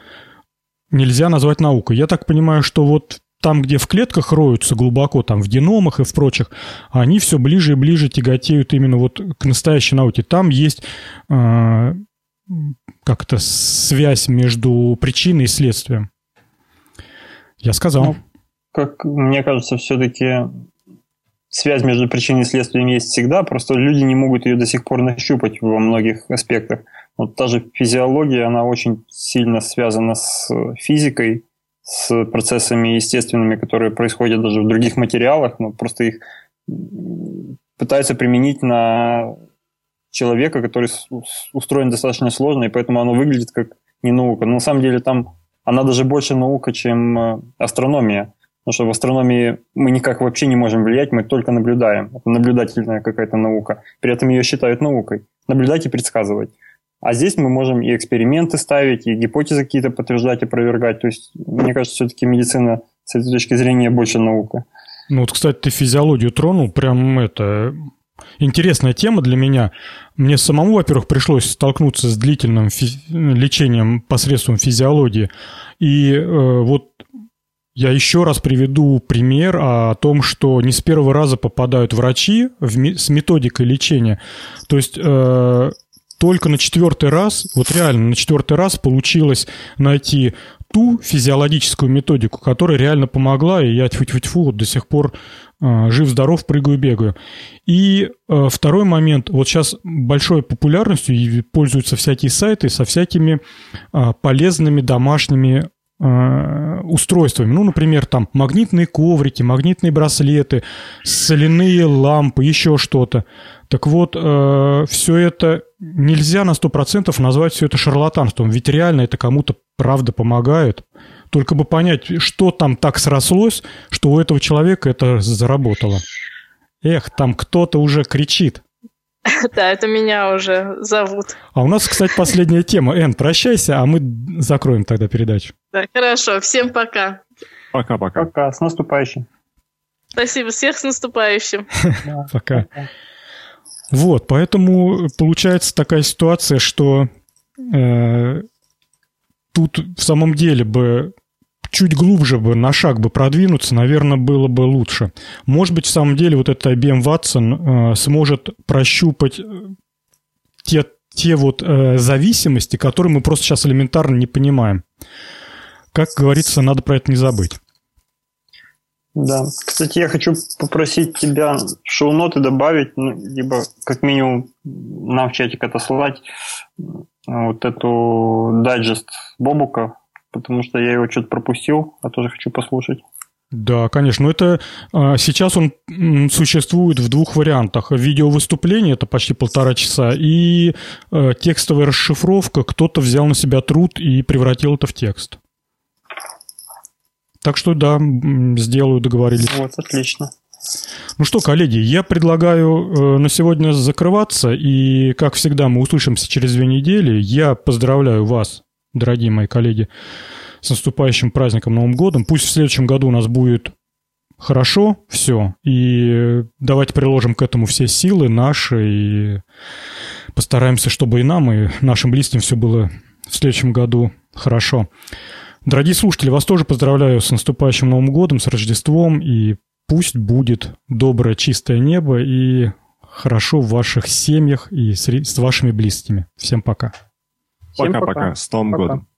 нельзя назвать наукой. Я так понимаю, что вот там, где в клетках роются глубоко, там в геномах и в прочих, они все ближе и ближе тяготеют именно вот к настоящей науке. Там есть э, как-то связь между причиной и следствием. Я сказал. Ну, как мне кажется, все-таки связь между причиной и следствием есть всегда, просто люди не могут ее до сих пор нащупать во многих аспектах. Вот та же физиология, она очень сильно связана с физикой, с процессами естественными, которые происходят даже в других материалах, но просто их пытаются применить на человека, который устроен достаточно сложно, и поэтому оно выглядит как не наука. Но на самом деле там она даже больше наука, чем э, астрономия. Потому что в астрономии мы никак вообще не можем влиять, мы только наблюдаем. Это наблюдательная какая-то наука. При этом ее считают наукой. Наблюдать и предсказывать. А здесь мы можем и эксперименты ставить, и гипотезы какие-то подтверждать, опровергать. То есть, мне кажется, все-таки медицина с этой точки зрения больше наука. Ну вот, кстати, ты физиологию тронул, прям это интересная тема для меня. Мне самому, во-первых, пришлось столкнуться с длительным фи- лечением посредством физиологии. И э, вот я еще раз приведу пример о том, что не с первого раза попадают врачи в, с методикой лечения. То есть э, только на четвертый раз, вот реально на четвертый раз получилось найти ту физиологическую методику, которая реально помогла, и я тьфу-тьфу-тьфу вот до сих пор жив-здоров, прыгаю, бегаю. И э, второй момент, вот сейчас большой популярностью пользуются всякие сайты со всякими э, полезными домашними Э, устройствами. Ну, например, там магнитные коврики, магнитные браслеты, соляные лампы, еще что-то. Так вот, э, все это нельзя на 100% назвать все это шарлатанством, ведь реально это кому-то правда помогает. Только бы понять, что там так срослось, что у этого человека это заработало. Эх, там кто-то уже кричит. Да, это меня уже зовут. А у нас, кстати, последняя тема. Эн, прощайся, а мы закроем тогда передачу. Да, хорошо. Всем пока. Пока-пока. Пока. С наступающим. Спасибо. Всех с наступающим. Пока. Вот, поэтому получается такая ситуация, что э, тут в самом деле бы чуть глубже бы, на шаг бы продвинуться, наверное, было бы лучше. Может быть, в самом деле вот этот IBM Watson э, сможет прощупать э, те, те вот э, зависимости, которые мы просто сейчас элементарно не понимаем. Как говорится, надо про это не забыть. Да. Кстати, я хочу попросить тебя шоу-ноты добавить, ну, либо как минимум нам в чатик отослать э, вот эту дайджест Бобука потому что я его что-то пропустил, а тоже хочу послушать. Да, конечно. Но это а, сейчас он существует в двух вариантах. Видеовыступление это почти полтора часа, и а, текстовая расшифровка. Кто-то взял на себя труд и превратил это в текст. Так что да, сделаю, договорились. Вот, отлично. Ну что, коллеги, я предлагаю э, на сегодня закрываться, и, как всегда, мы услышимся через две недели. Я поздравляю вас дорогие мои коллеги, с наступающим праздником Новым годом. Пусть в следующем году у нас будет хорошо все, и давайте приложим к этому все силы наши, и постараемся, чтобы и нам, и нашим близким все было в следующем году хорошо. Дорогие слушатели, вас тоже поздравляю с наступающим Новым годом, с Рождеством, и пусть будет доброе чистое небо и хорошо в ваших семьях и с вашими близкими. Всем пока. Пока-пока. С Новым годом.